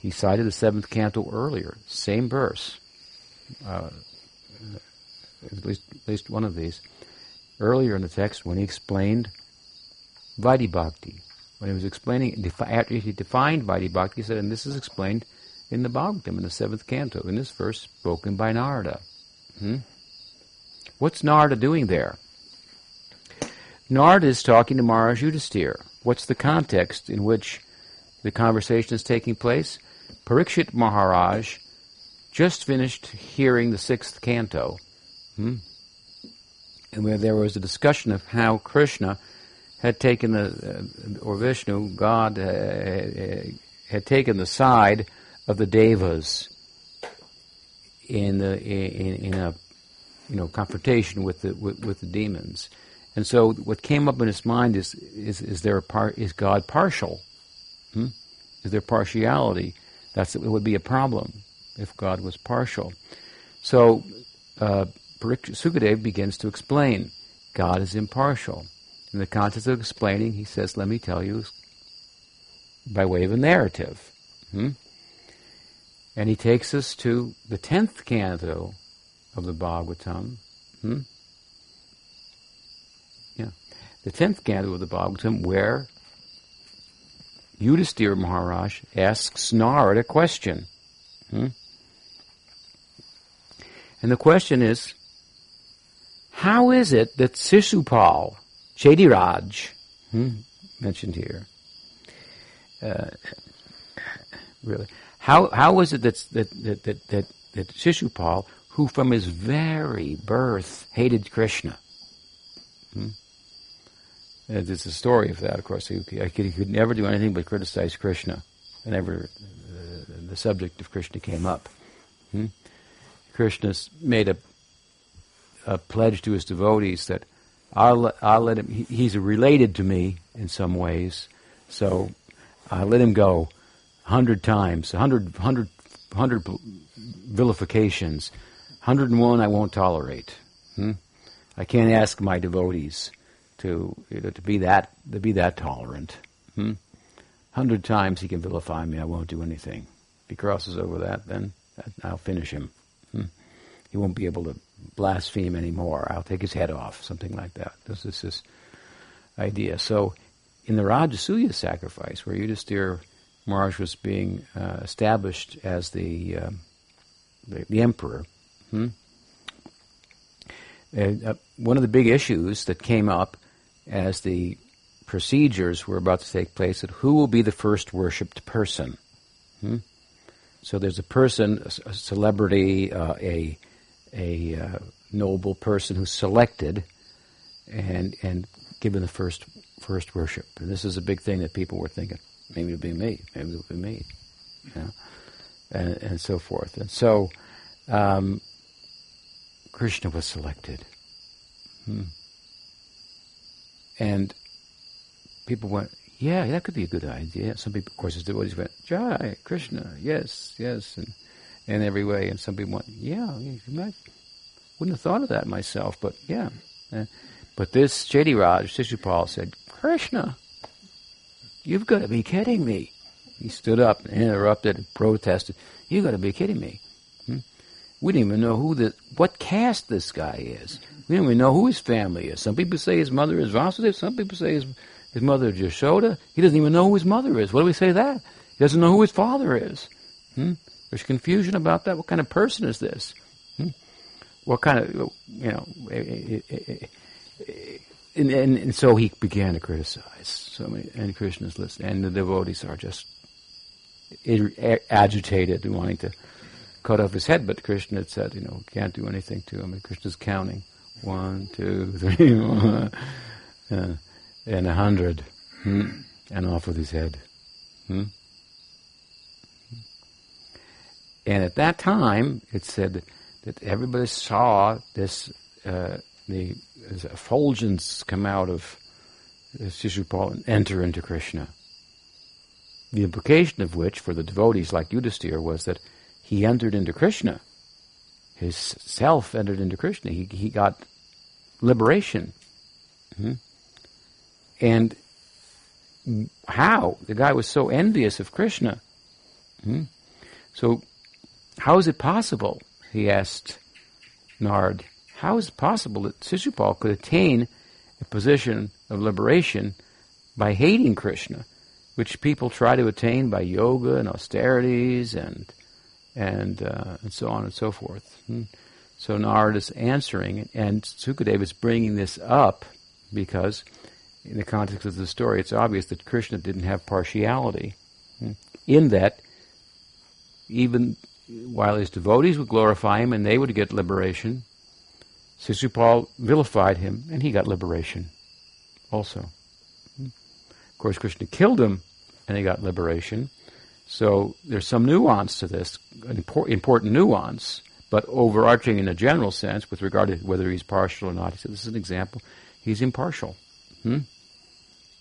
He cited the seventh canto earlier, same verse, uh, at, least, at least one of these, earlier in the text when he explained Vaidhi. When he was explaining, after he defined Vaidhi Bhakti, he said, and this is explained in the Bhagavatam, in the seventh canto, in this verse spoken by Narada. Hmm? What's Narada doing there? Narada is talking to Maharaj Yudhisthira. What's the context in which the conversation is taking place? Parikshit Maharaj just finished hearing the sixth canto, hmm? and where there was a discussion of how Krishna had taken the, uh, or Vishnu, God, uh, uh had taken the side of the devas in the in, in a you know confrontation with the with, with the demons. And so what came up in his mind is, is, is there a par, is God partial? Hmm? Is there partiality? That's, it would be a problem if God was partial. So, uh, Sukadev begins to explain God is impartial. In the context of explaining, he says, let me tell you by way of a narrative. Hmm? And he takes us to the tenth canto of the Bhagavatam. Hmm? The tenth canto of the Bhagavatam, where Yudhisthira Maharaj asks Narada a question. Hmm? And the question is, how is it that Sishupal, Chediraj, hmm, mentioned here, uh, really, how how is it that that that that, that, that who from his very birth hated Krishna, hmm, uh, there's a story of that, of course. He, he, could never do anything but criticize Krishna whenever uh, the subject of Krishna came up. Hmm? Krishna made a, a pledge to his devotees that I'll, I'll let him, he, he's related to me in some ways, so I let him go a hundred times, a hundred, hundred, hundred vilifications, hundred and one I won't tolerate. Hmm? I can't ask my devotees to you know, to be that to be that tolerant. Hmm? Hundred times he can vilify me, I won't do anything. If he crosses over that, then I'll finish him. Hmm? He won't be able to blaspheme anymore. I'll take his head off, something like that. This is this idea. So, in the Rajasuya sacrifice, where Yudhisthira Maharaj was being uh, established as the, uh, the, the emperor, hmm? uh, one of the big issues that came up as the procedures were about to take place that who will be the first worshipped person. Hmm? So there's a person, a, celebrity, uh, a a uh, noble person who's selected and and given the first first worship. And this is a big thing that people were thinking. Maybe it'll be me. Maybe it'll be me. And, and so forth. And so um, Krishna was selected. Hmm. And people went, yeah, that could be a good idea. Some people, of course, as devotees went, Jai, Krishna, yes, yes, and in every way. And some people went, yeah, you might, wouldn't have thought of that myself, but yeah. But this Chediraj, Shishupal said, Krishna, you've got to be kidding me. He stood up and interrupted and protested. You've got to be kidding me. Hmm? We didn't even know who the, what caste this guy is. We don't even know who his family is. Some people say his mother is Vasudeva. Some people say his, his mother is Yashoda. He doesn't even know who his mother is. What do we say that? He doesn't know who his father is. Hmm? There's confusion about that. What kind of person is this? Hmm? What kind of, you know, eh, eh, eh, and, and, and, so he began to criticize. So many, and Krishna's listening, and the devotees are just agitated and wanting to cut off his head, but Krishna had said, you know, can't do anything to him. And Krishna's counting. One, two, three, one, uh, and a hundred. Hmm? And off with his head. Hmm? And at that time, it said that everybody saw this, uh, the effulgence come out of Shishupal and enter into Krishna. The implication of which, for the devotees like Yudhisthira, was that he entered into Krishna. His self entered into Krishna. He, he got liberation. Mm-hmm. And how? The guy was so envious of Krishna. Mm-hmm. So, how is it possible? He asked Nard. How is it possible that Shishupal could attain a position of liberation by hating Krishna? which people try to attain by yoga and austerities and and uh, and so on and so forth. Hmm. So Narad is answering, and Sukadeva is bringing this up because, in the context of the story, it's obvious that Krishna didn't have partiality. Hmm. In that, even while his devotees would glorify him and they would get liberation, Shishupal vilified him and he got liberation also Of course, Krishna killed him and he got liberation. So there's some nuance to this, an important nuance, but overarching in a general sense with regard to whether he's partial or not. He said, this is an example. He's impartial. Hmm?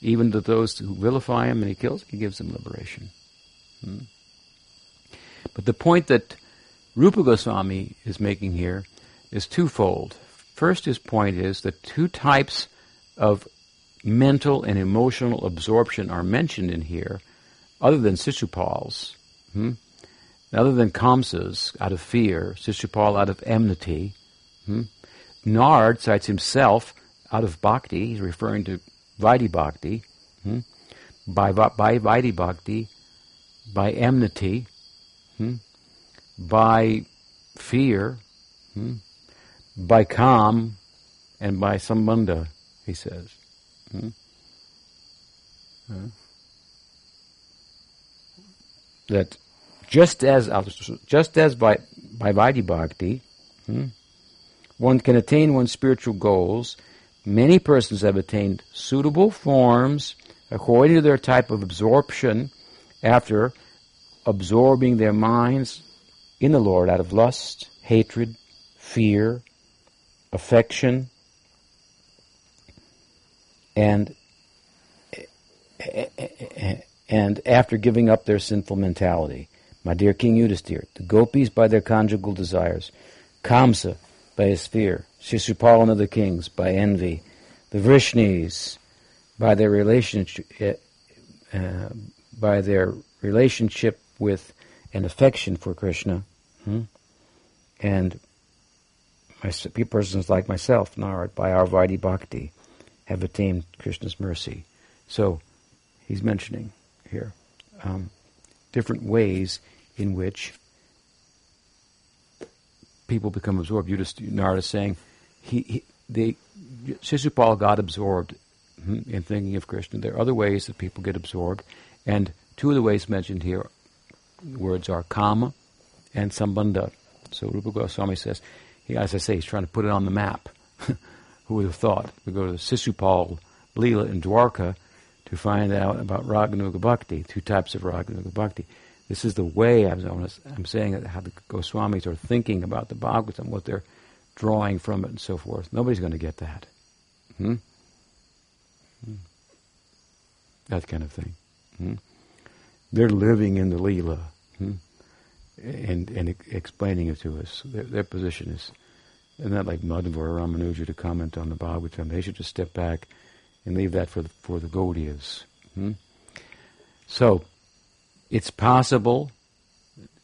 Even to those who vilify him and he kills, he gives them liberation. Hmm? But the point that Rupa Goswami is making here is twofold. First, his point is that two types of mental and emotional absorption are mentioned in here, other than Shishupal's, hmm? Other than Kamsa's out of fear, Shishupal out of enmity. Hmm? Nard cites himself out of bhakti, he's referring to Vaidhi bhakti, hmm? by, by Vaidhi bhakti, by enmity, hmm? by fear, hmm? by Kam, and by sambandha, he says. Hmm? That just as just as by by Vaidhi Bhakti, hmm, one can attain one's spiritual goals, many persons have attained suitable forms according to their type of absorption after absorbing their minds in the Lord out of lust, hatred, fear, affection, and and after giving up their sinful mentality. My dear King Yudhisthira, the gopis by their conjugal desires, Kamsa by his fear, Shishupal and other kings by envy, the Vrishnis by their relationship, uh, by their relationship with and affection for Krishna, hmm? and my, persons like myself, Narad, by our Vaidhi Bhakti have attained Krishna's mercy. So he's mentioning here um, different ways in which people become absorbed. You just Narada saying he, he they Shishupal got absorbed in thinking of Krishna. There are other ways that people get absorbed, and two of the ways mentioned here words are kama and sambandha. So Rupa Goswami says, he, as I say, he's trying to put it on the map. Who would have thought? We go to Shishupal Leela in Dwarka to find out about Raganuga Bhakti, two types of Raganuga Bhakti. This is the way I'm, saying that how the Goswamis are thinking about the Bhagavatam, what they're drawing from it, and so forth. Nobody's going to get that. Hmm? Hmm. That kind of thing. Hmm? They're living in the Leela hmm? and, and explaining it to us. Their, their position is isn't that like Madhva or Ramanuja to comment on the Bhagavatam? They should just step back and leave that for the, for the Gaudiyas. Hmm? So, it's possible,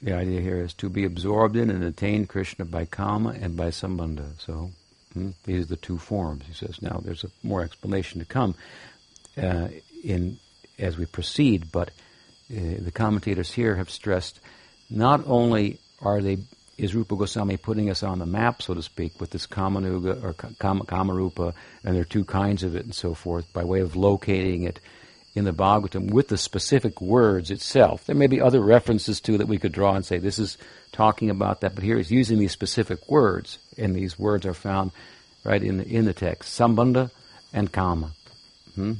the idea here is to be absorbed in and attain Krishna by kama and by sambandha. So, hmm? these are the two forms. He says, now there's a more explanation to come uh, in as we proceed, but uh, the commentators here have stressed not only are they is Rupa Goswami putting us on the map, so to speak, with this Kamanuga or Kam- Kamarupa, and there are two kinds of it and so forth, by way of locating it in the Bhagavatam with the specific words itself. There may be other references too that we could draw and say this is talking about that, but here he's using these specific words, and these words are found right in the, in the text. Sambandha and Kama. Hmm?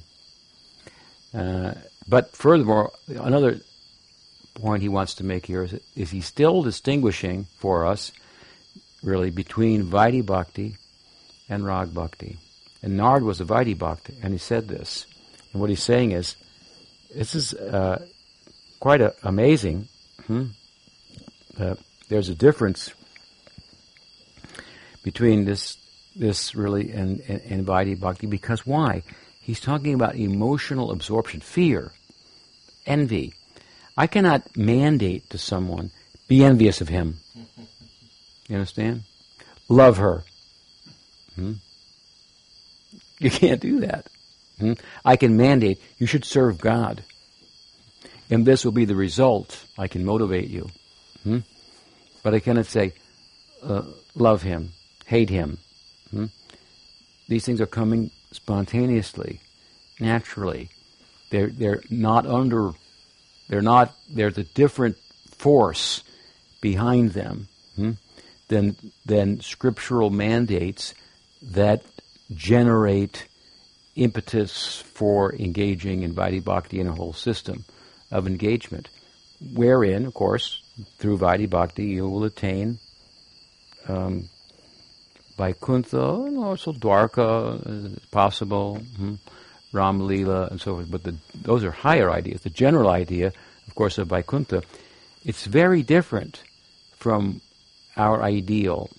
Uh, but furthermore, another point he wants to make here is, is he's still distinguishing for us, really, between Vaidhi Bhakti and Rag Bhakti. And Nard was a Vaidhi Bhakti, and he said this. And what he's saying is, this is uh, quite a, amazing. Hmm? Uh, there's a difference between this this really and, and, and Vaidhi Bhakti because why? He's talking about emotional absorption, fear, envy. I cannot mandate to someone, be envious of him. You understand? Love her. Hmm? You can't do that. Hmm? I can mandate you should serve God. And this will be the result. I can motivate you. Hmm? But I cannot say, uh, love him, hate him. Hmm? These things are coming spontaneously, naturally. They're, they're not under, they're not, there's a different force behind them hmm? than, than scriptural mandates that generate impetus for engaging in Vaidhi Bhakti in a whole system of engagement, wherein, of course, through Vaidhi Bhakti you will attain um, Vaikuntha and also Dwarka is possible, hmm, Ram Lila and so forth. But the, those are higher ideas. The general idea, of course, of Vaikuntha, it's very different from our ideal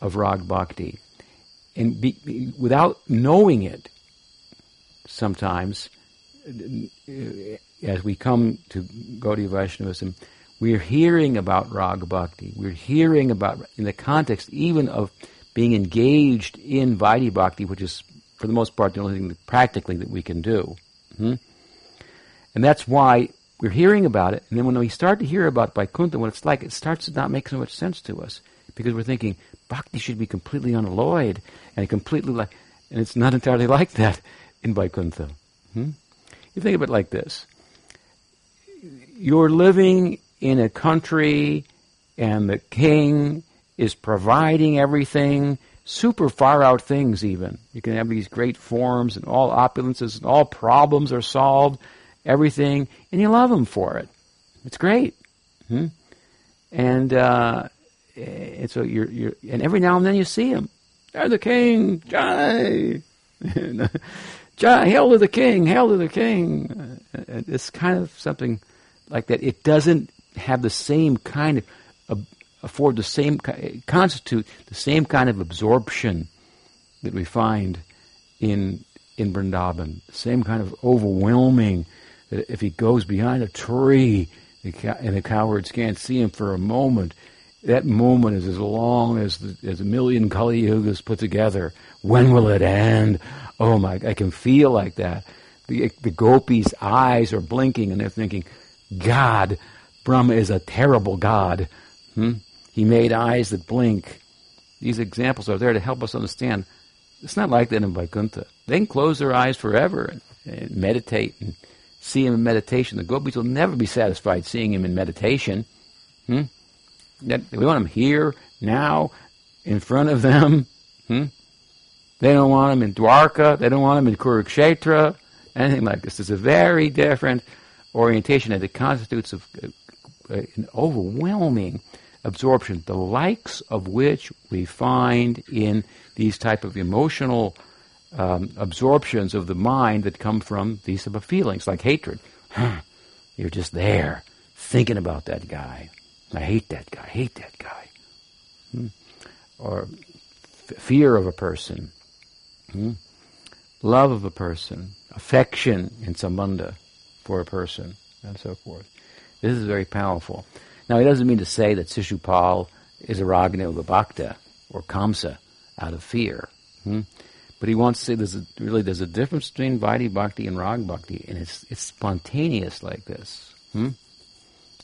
of Rag Bhakti. And be, without knowing it, sometimes, uh, as we come to Gaudiya Vaishnavism, we're hearing about Rag Bhakti. We're hearing about, in the context even of being engaged in Vaidhi Bhakti, which is, for the most part, the only thing that, practically that we can do. Hmm? And that's why we're hearing about it, and then when we start to hear about Vaikuntha, what it's like, it starts to not make so much sense to us. Because we're thinking, Bhakti should be completely unalloyed, and completely like, and it's not entirely like that in Vaikuntha. Hmm? You think of it like this. You're living in a country, and the king is providing everything, super far out things even. You can have these great forms and all opulences and all problems are solved, everything, and you love them for it. It's great. Hmm? And, uh, and so you're, you're, and every now and then you see him. They're the king, Jai! Jai, hail to the king, hail to the king. It's kind of something like that. It doesn't have the same kind of, afford the same, constitute the same kind of absorption that we find in, in Vrindavan. Same kind of overwhelming, if he goes behind a tree and the cowards can't see him for a moment, that moment is as long as the, as a million Kali Yugas put together. When will it end? Oh my, I can feel like that. The, the gopis' eyes are blinking and they're thinking, God, Brahma is a terrible God. Hmm? He made eyes that blink. These examples are there to help us understand it's not like that in Vaikuntha. They can close their eyes forever and, and meditate and see him in meditation. The gopis will never be satisfied seeing him in meditation. Hmm? That, we want him here, now, in front of them. Hmm? They don't want him in Dwarka. They don't want him in Kurukshetra. Anything like this. It's a very different orientation, and it constitutes an overwhelming absorption, the likes of which we find in these type of emotional um, absorptions of the mind that come from these type of feelings, like hatred. You're just there, thinking about that guy. I hate that guy. I hate that guy. Hmm? Or f- fear of a person. Hmm? Love of a person. Affection in sambandha for a person, and so forth. This is very powerful. Now, he doesn't mean to say that Sishupal is a Raganuga Bhakta or Kamsa out of fear. Hmm? But he wants to say there's a, really there's a difference between Vaidhi Bhakti and Rag Bhakti, and it's, it's spontaneous like this. Hmm?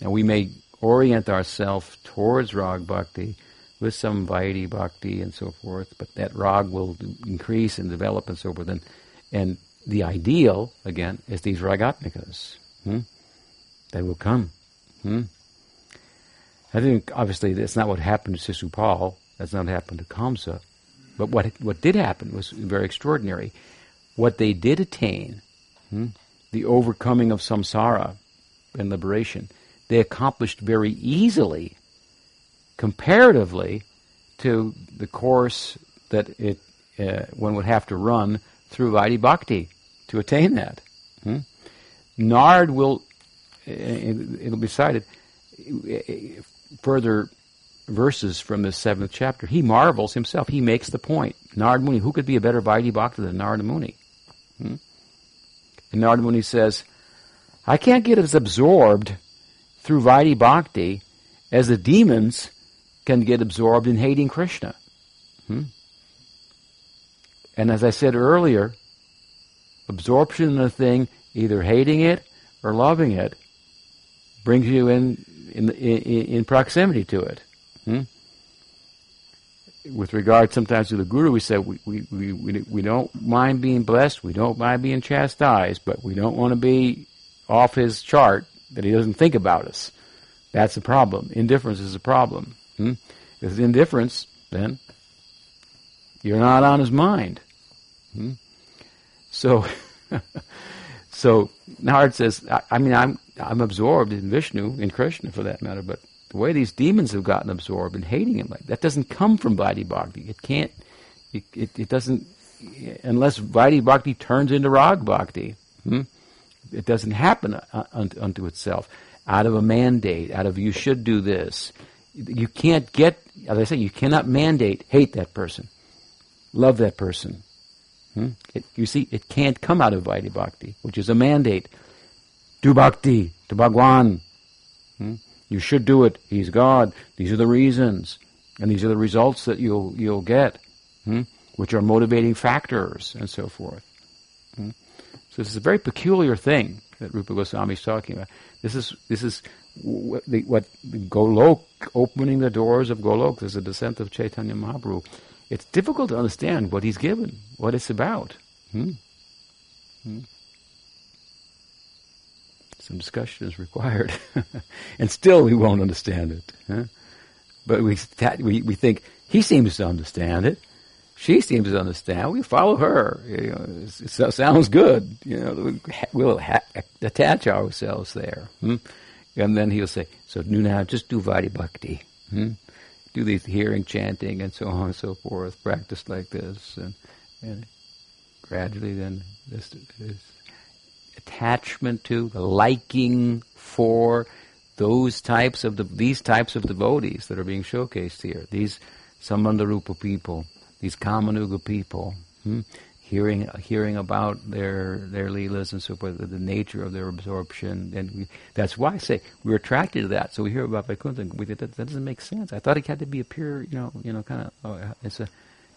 And we may orient ourselves towards Rag Bhakti with some Vaidhi Bhakti and so forth, but that Rag will increase and develop and so forth. And, and the ideal, again, is these ragatmikas. Hmm? They will come. Hmm? I think, obviously, that's not what happened to Sisupal. That's not what happened to Kamsa. But what, what did happen was very extraordinary. What they did attain, hmm, the overcoming of samsara and liberation, they accomplished very easily, comparatively, to the course that it uh, one would have to run through Vaidhi Bhakti to attain that. Hmm? Nard will, uh, it'll be cited, further verses from the seventh chapter. He marvels himself. He makes the point. Narad Muni, who could be a better Vaidhi Bhakta than Narada Muni? Hmm? And Narada Muni says, I can't get as absorbed through Vaidhi Bhakti as the demons can get absorbed in hating Krishna. Hmm? And as I said earlier, absorption in a thing, either hating it or loving it, brings you in in, in, in proximity to it. Hmm? With regard sometimes to the guru, we say we, we, we, we, don't mind being blessed, we don't mind being chastised, but we don't want to be off his chart that he doesn't think about us. That's a problem. Indifference is a problem. Hmm? Because indifference, then, you're not on his mind. Hmm? So, so Nard says, I, I, mean, I'm I'm absorbed in Vishnu, in Krishna for that matter, but the way these demons have gotten absorbed in hating him, like that doesn't come from Vaidhi Bhakti. It can't. It, it, it doesn't unless Vaidhi Bhakti turns into Rag Bhakti. Hmm? It doesn't happen unto, unto itself out of a mandate, out of you should do this. You can't get, as I say, you cannot mandate hate that person, love that person. Hmm? It, you see, it can't come out of Vaidhi Bhakti, which is a mandate. Do bhakti to Bhagwan. Hmm? You should do it. He's God. These are the reasons, and these are the results that you'll you'll get, hmm? which are motivating factors and so forth. Hmm? So this is a very peculiar thing that Rupa Goswami is talking about. This is this is what, the, what Golok opening the doors of Golok. There's a descent of Chaitanya Mahaprabhu. It's difficult to understand what he's given, what it's about. Hmm? Hmm? Some discussion is required, and still we won't understand it. Huh? But we, we we think he seems to understand it. She seems to understand. We follow her. You know, it sounds good. You know, we'll ha- attach ourselves there. Hmm? And then he'll say, "So do now just do Vaidhi Bhakti." Hmm? Do these hearing, chanting, and so on and so forth, practice like this, and, and gradually then this, this attachment to, liking for those types of the, these types of devotees that are being showcased here, these Sambandharupa people, these Kamanuga people, hmm? Hearing hearing about their their leelas and so forth, the nature of their absorption, and we, that's why I say we're attracted to that. So we hear about Vaikuntha, we think that, that doesn't make sense. I thought it had to be a pure, you know, you know, kind of. Oh, it's a,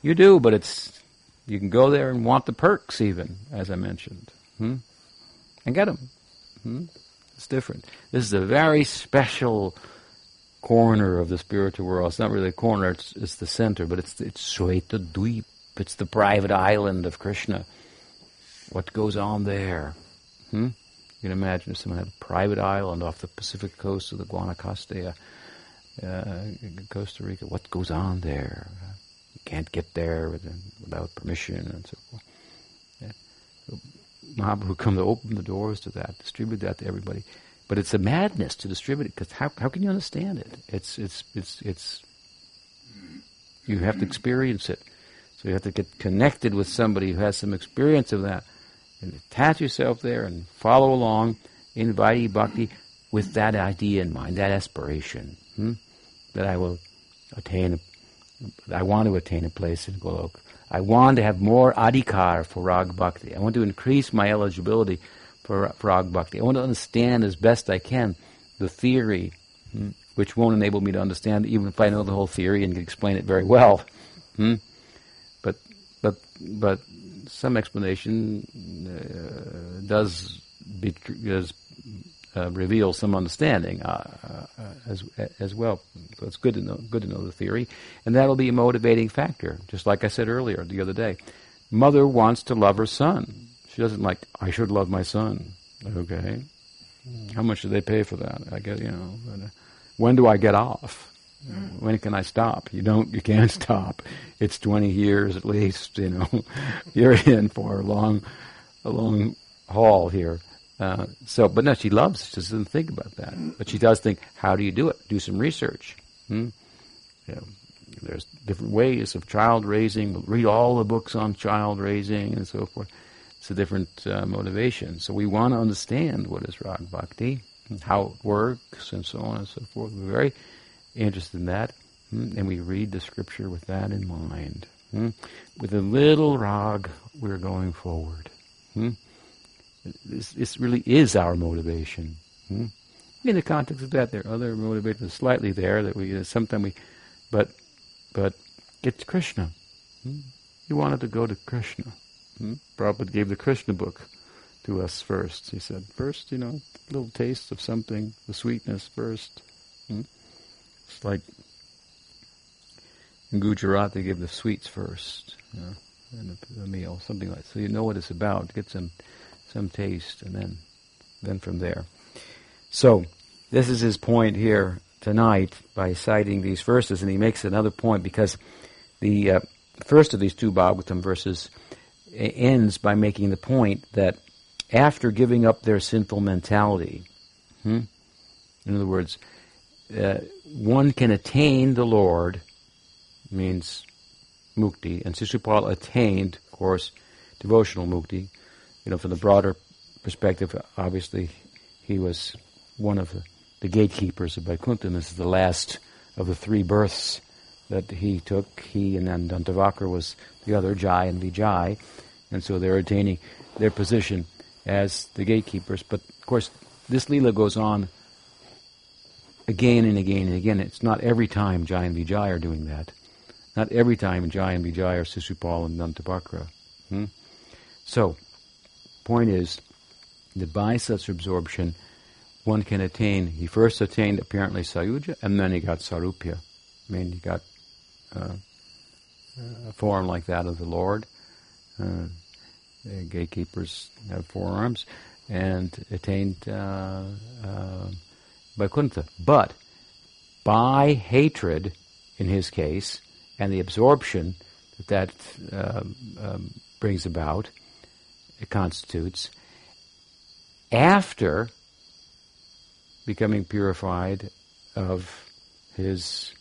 you do, but it's you can go there and want the perks even, as I mentioned, hmm? and get them. Hmm? It's different. This is a very special corner of the spiritual world. It's not really a corner; it's, it's the center, but it's it's Shweta Dweep it's the private island of Krishna, what goes on there? Hmm? You can imagine if someone had a private island off the Pacific coast of the Guanacaste, uh, Costa Rica. What goes on there? You can't get there without permission and so forth. Yeah. Mahaprabhu come to open the doors to that, distribute that to everybody. But it's a madness to distribute it because how how can you understand it? It's it's it's it's you have to experience it. So you have to get connected with somebody who has some experience of that and attach yourself there and follow along in Vaidhi Bhakti with that idea in mind, that aspiration, hmm? that I will attain, a, I want to attain a place in Golok. I want to have more adhikar for Rag Bhakti. I want to increase my eligibility for, for Rag Bhakti. I want to understand as best I can the theory, hmm? which won't enable me to understand even if I know the whole theory and can explain it very well. Hmm? But some explanation uh, does, be, does uh, reveal some understanding uh, uh, as as well. So it's good to know good to know the theory, and that'll be a motivating factor. Just like I said earlier the other day, mother wants to love her son. She doesn't like, I should love my son. Okay. How much do they pay for that? I guess, you know, but, uh, when do I get off? When can I stop? You don't, you can't stop. It's 20 years at least, you know. You're in for a long, a long haul here. Uh, so, but no, she loves. She doesn't think about that, but she does think, how do you do it? Do some research. Hmm? You know, there's different ways of child raising. Read all the books on child raising and so forth. It's a different uh, motivation. So we want to understand what is Rag Bhakti, how it works, and so on and so forth. We're very interested in that, hmm? and we read the scripture with that in mind. Hmm? With a little rag, we're going forward. Hmm? This, really is our motivation. In the context of that, there are other motivations slightly there that we uh, sometimes we, but but it's Krishna. He wanted to go to Krishna. Hmm? Prabhupada gave the Krishna book to us first. He said, first, you know, a little taste of something, the sweetness first. Hmm? It's like in Gujarat, they give the sweets first, you know, in the, meal, something like. So you know what it's about, get some, some taste, and then, then from there. So, this is his point here tonight by citing these verses, and he makes another point because the uh, first of these two Bhagavatam verses ends by making the point that after giving up their sinful mentality, hmm, in other words, uh, one can attain the Lord, means mukti, and Sisupal attained, of course, devotional mukti. You know, from the broader perspective, obviously, he was one of the the gatekeepers of Vaikuntha. And this is the last of the three births that he took. He and then Dantavakra was the other, Jai and Vijay. And so they're attaining their position as the gatekeepers. But of course, this Leela goes on again and again and again. It's not every time Jai and Vijay are doing that. Not every time Jai and Vijay are Sisupal and Dantavakra. Hmm? So, point is that by such absorption, one can attain. He first attained apparently Sayujya, and then he got Sarupya. I mean, he got uh, a form like that of the Lord. Uh, the gatekeepers have forearms, and attained uh, uh, Vaikuntha. But by hatred, in his case, and the absorption that that um, um, brings about, it constitutes, after becoming purified of his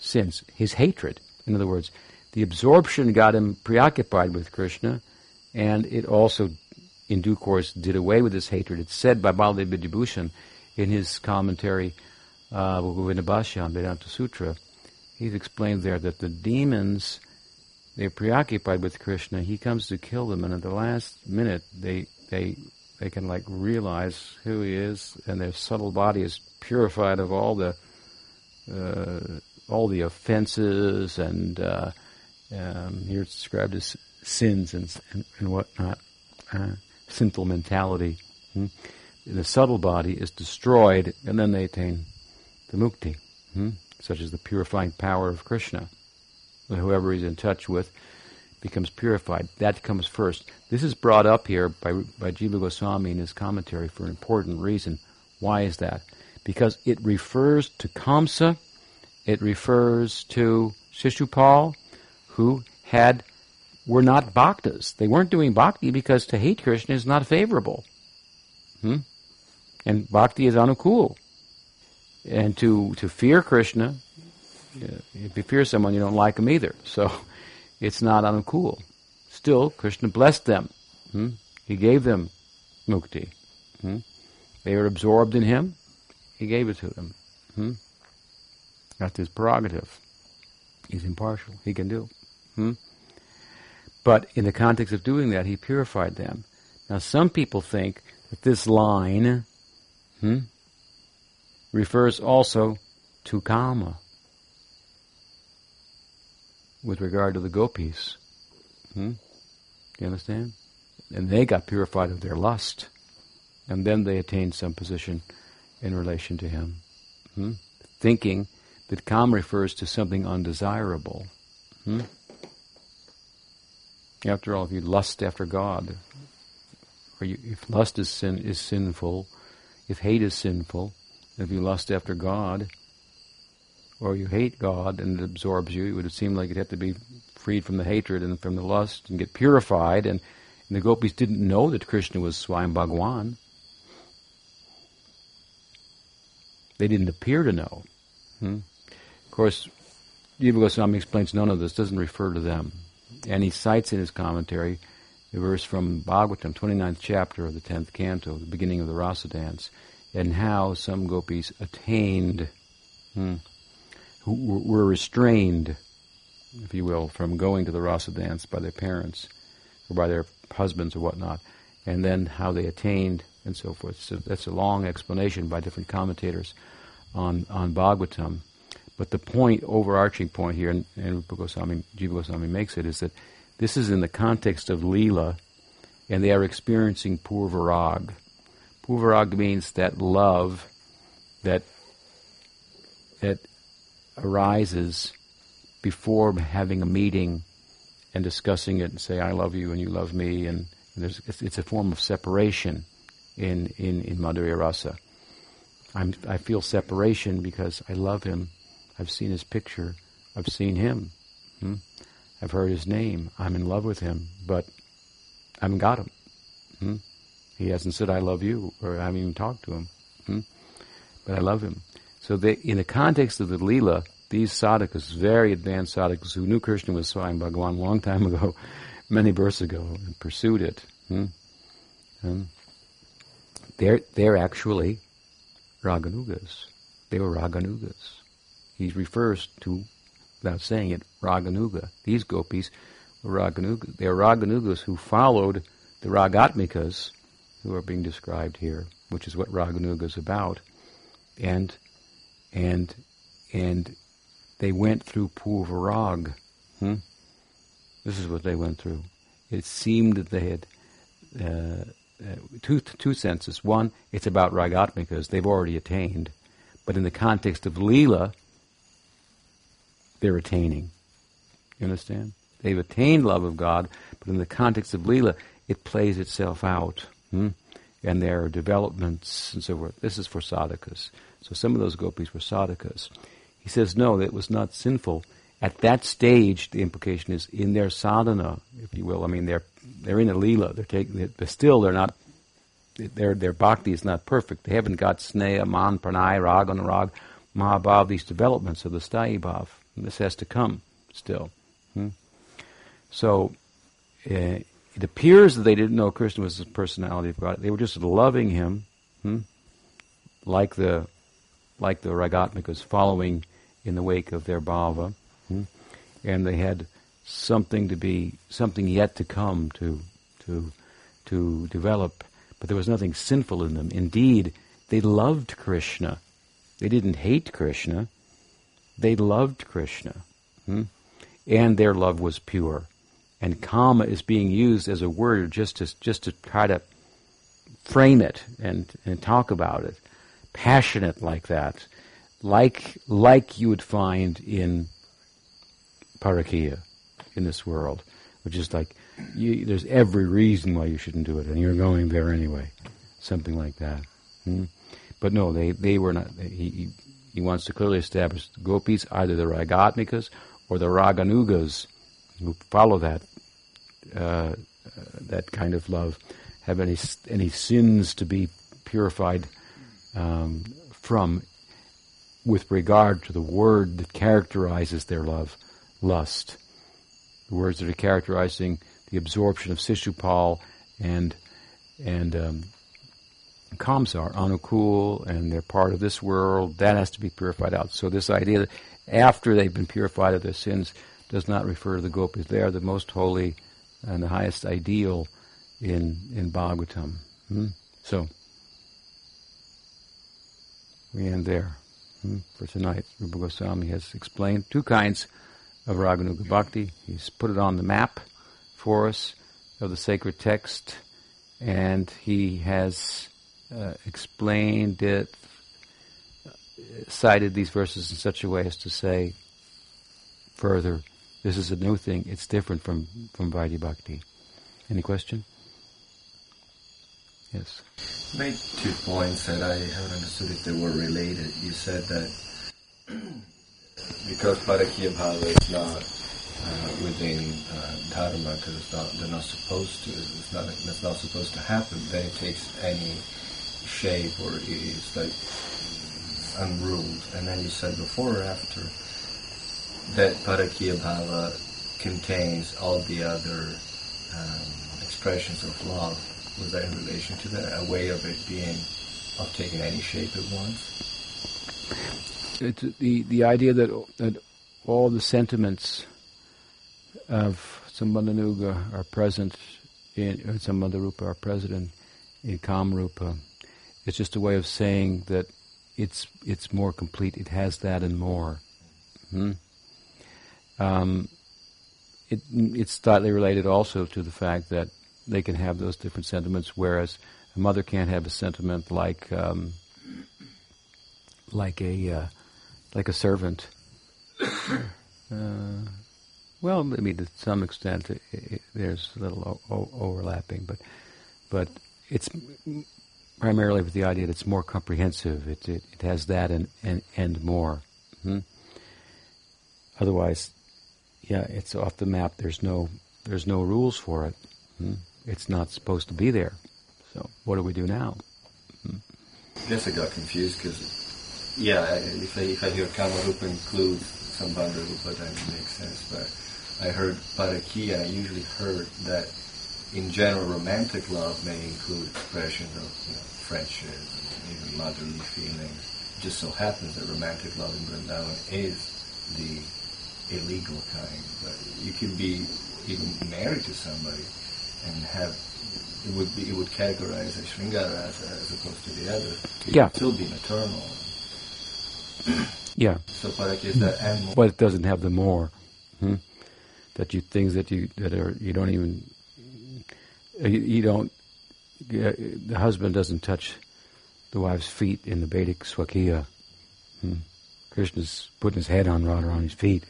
sins, his hatred. In other words, the absorption got him preoccupied with Krishna, and it also, in due course, did away with his hatred. It's said by Baladev Vidyabhushan in his commentary, uh, Govinda Vedanta Sutra. He's explained there that the demons, they're preoccupied with Krishna. He comes to kill them, and at the last minute, they, they they can like realize who he is, and their subtle body is purified of all the uh, all the offenses and uh, um, here it's described as sins and and, and whatnot, uh, sinful mentality. Hmm? The subtle body is destroyed, and then they attain the mukti, hmm? such as the purifying power of Krishna. Whoever he's in touch with becomes purified. That comes first. This is brought up here by, by Jiva Goswami in his commentary for an important reason. Why is that? Because it refers to Kamsa, it refers to Shishupal, who had were not bhaktas. They weren't doing bhakti because to hate Krishna is not favorable. Hmm? And bhakti is anukul. And to, to fear Krishna, if you fear someone, you don't like them either. So it's not anukul. Still, Krishna blessed them. Hmm? He gave them mukti. Hmm? They were absorbed in him. He gave it to them. Hmm? That's his prerogative. He's impartial. He can do. Hmm? But in the context of doing that, he purified them. Now, some people think that this line hmm, refers also to kama with regard to the gopis. Hmm? You understand? And they got purified of their lust. And then they attained some position in relation to him. Hmm? Thinking that Kam refers to something undesirable. Hmm? After all, if you lust after God, or you, if lust is sin is sinful, if hate is sinful, if you lust after God, or you hate God and it absorbs you, it would seem like you'd have to be freed from the hatred and from the lust and get purified. And, and the gopis didn't know that Krishna was Swayam Bhagwan. They didn't appear to know. Hmm? Of course, Jiva Goswami explains none of this, doesn't refer to them. And he cites in his commentary a verse from Bhagavatam, 29th chapter of the 10th canto, the beginning of the rasa dance, and how some gopis attained, hmm, who were restrained, if you will, from going to the rasa dance by their parents or by their husbands or whatnot, and then how they attained and so forth. So that's a long explanation by different commentators on, on Bhagavatam. But the point, overarching point here, and, and Goswami, Jiva Goswami makes it, is that this is in the context of Leela, and they are experiencing Purvarag. Purvarag means that love that that arises before having a meeting and discussing it and say, I love you and you love me, and, and it's, it's, a form of separation in, in, in Madhurya Rasa. I'm, I feel separation because I love him. I've seen his picture. I've seen him. Hmm? I've heard his name. I'm in love with him, but I haven't got him. Hmm? He hasn't said I love you, or I haven't even talked to him. Hmm? But I love him. So they, in the context of the Leela, these sadhakas, very advanced sadhakas who knew Krishna was Swayam Bhagavan a long time ago, many births ago, and pursued it, hmm? Hmm? they're, they're actually Raganugas. They were Raganugas. He refers to, without saying it, Raganuga. These gopis were Raganugas. They are Raganugas who followed the Ragatmikas, who are being described here, which is what Raganuga is about. And, and, and they went through Purvarag. Hmm? This is what they went through. It seemed that they had uh, uh, two two senses. One, it's about ragatmikas; they've already attained, but in the context of lila, they're attaining. You understand? They've attained love of God, but in the context of lila, it plays itself out, hmm? and there are developments and so forth. This is for sadhakas. So some of those gopis were sadhakas. He says no, it was not sinful. At that stage, the implication is in their sadhana, if you will. I mean, they're they're in a lila. They're taking. They're still, they're not. Their their bhakti is not perfect. They haven't got sneha, man, pranay, rag, anurag, mahabhav. These developments of the sthayi bhav. This has to come still. Hmm? So uh, it appears that they didn't know Krishna was the personality of God. They were just loving him, hmm? like the like the ragatmikas following in the wake of their bhava, hmm? and they had something to be something yet to come to to to develop but there was nothing sinful in them indeed they loved krishna they didn't hate krishna they loved krishna hmm? and their love was pure and kama is being used as a word just to just to try to frame it and and talk about it passionate like that like like you would find in parakiya in this world, which is like you, there's every reason why you shouldn't do it, and you're going there anyway, something like that. Hmm? But no, they they were not. He, he wants to clearly establish the gopis, either the ragatmikas or the raganugas, who follow that uh, that kind of love, have any any sins to be purified um, from, with regard to the word that characterizes their love, lust. The words that are characterizing the absorption of Sishupal and and um, Kamsar, Anukul, and they're part of this world. That has to be purified out. So this idea that after they've been purified of their sins does not refer to the gopis. They are the most holy and the highest ideal in in Bhagavatam. Hmm? So we end there hmm, for tonight. Rupa Goswami has explained two kinds of Raganuga Bhakti. He's put it on the map for us of the sacred text, and he has uh, explained it, cited these verses in such a way as to say further, this is a new thing. It's different from from Vaidhi Bhakti. Any question? Yes. You made two points that I haven't understood if they were related. You said that because Parakiya Bhava is not uh, within uh, Dharma, because it's not, they're not supposed to, it's not, it's not supposed to happen, then it takes any shape or it's like unruled. And then you said before or after that Parakiya Bhava contains all the other um, expressions of love. Was that in relation to that? A way of it being, of taking any shape at once? It's the, the idea that, that all the sentiments of Sambandhanuga are present in, or are present in, in Kamrupa. It's just a way of saying that it's it's more complete. It has that and more. Hmm? Um, it, it's slightly related also to the fact that they can have those different sentiments, whereas a mother can't have a sentiment like um, like a uh, like a servant. Uh, well, I mean, to some extent, it, it, there's a little o- overlapping, but but it's primarily with the idea that it's more comprehensive. It it, it has that and and, and more. Hmm? Otherwise, yeah, it's off the map. There's no there's no rules for it. Hmm? It's not supposed to be there. So what do we do now? Hmm? I guess I got confused because, yeah, if I, if I hear Kamarupa includes Sambandha Rupa, then it makes sense. But I heard Parakiya, I usually heard that in general romantic love may include expressions of you know, friendship and even motherly feelings. It just so happens that romantic love in Vrindavan is the illegal kind. But you can be even married to somebody and have it would be it would categorize as Sringara as, as opposed to the other. It yeah. still be maternal. yeah. So is that more. But it doesn't have the more. Hmm? that you things that you that are you don't even you, don't the husband doesn't touch the wife's feet in the Vedic Swakiya. Hmm. Krishna's putting his head on Radharani's feet.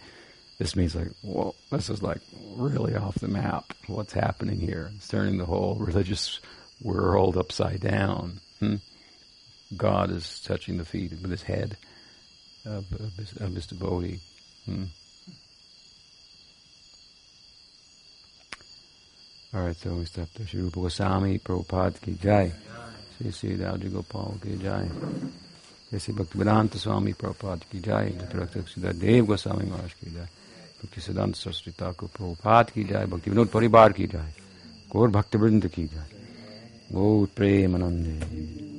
This means like, well, this is like really off the map. What's happening here? It's turning the whole religious world upside down. Hmm? God is touching the feet with his head of, of, his, of his devotee. Hmm? All right, so we stop there. Shri Rupa Goswami, Prabhupada ki jai. Shri Sri Dauji Gopal ki jai. Jai Bhaktivedanta Swami Prabhupada ki jai. Sridhar Dev Goswami Maharaj ki jai. Bhakti Siddhanta Saraswati Thakur Prabhupada ki jai. Bhakti Vinod Paribar ki jai. Gaur Bhakti Vrinda ki jai. Gaur Premanande.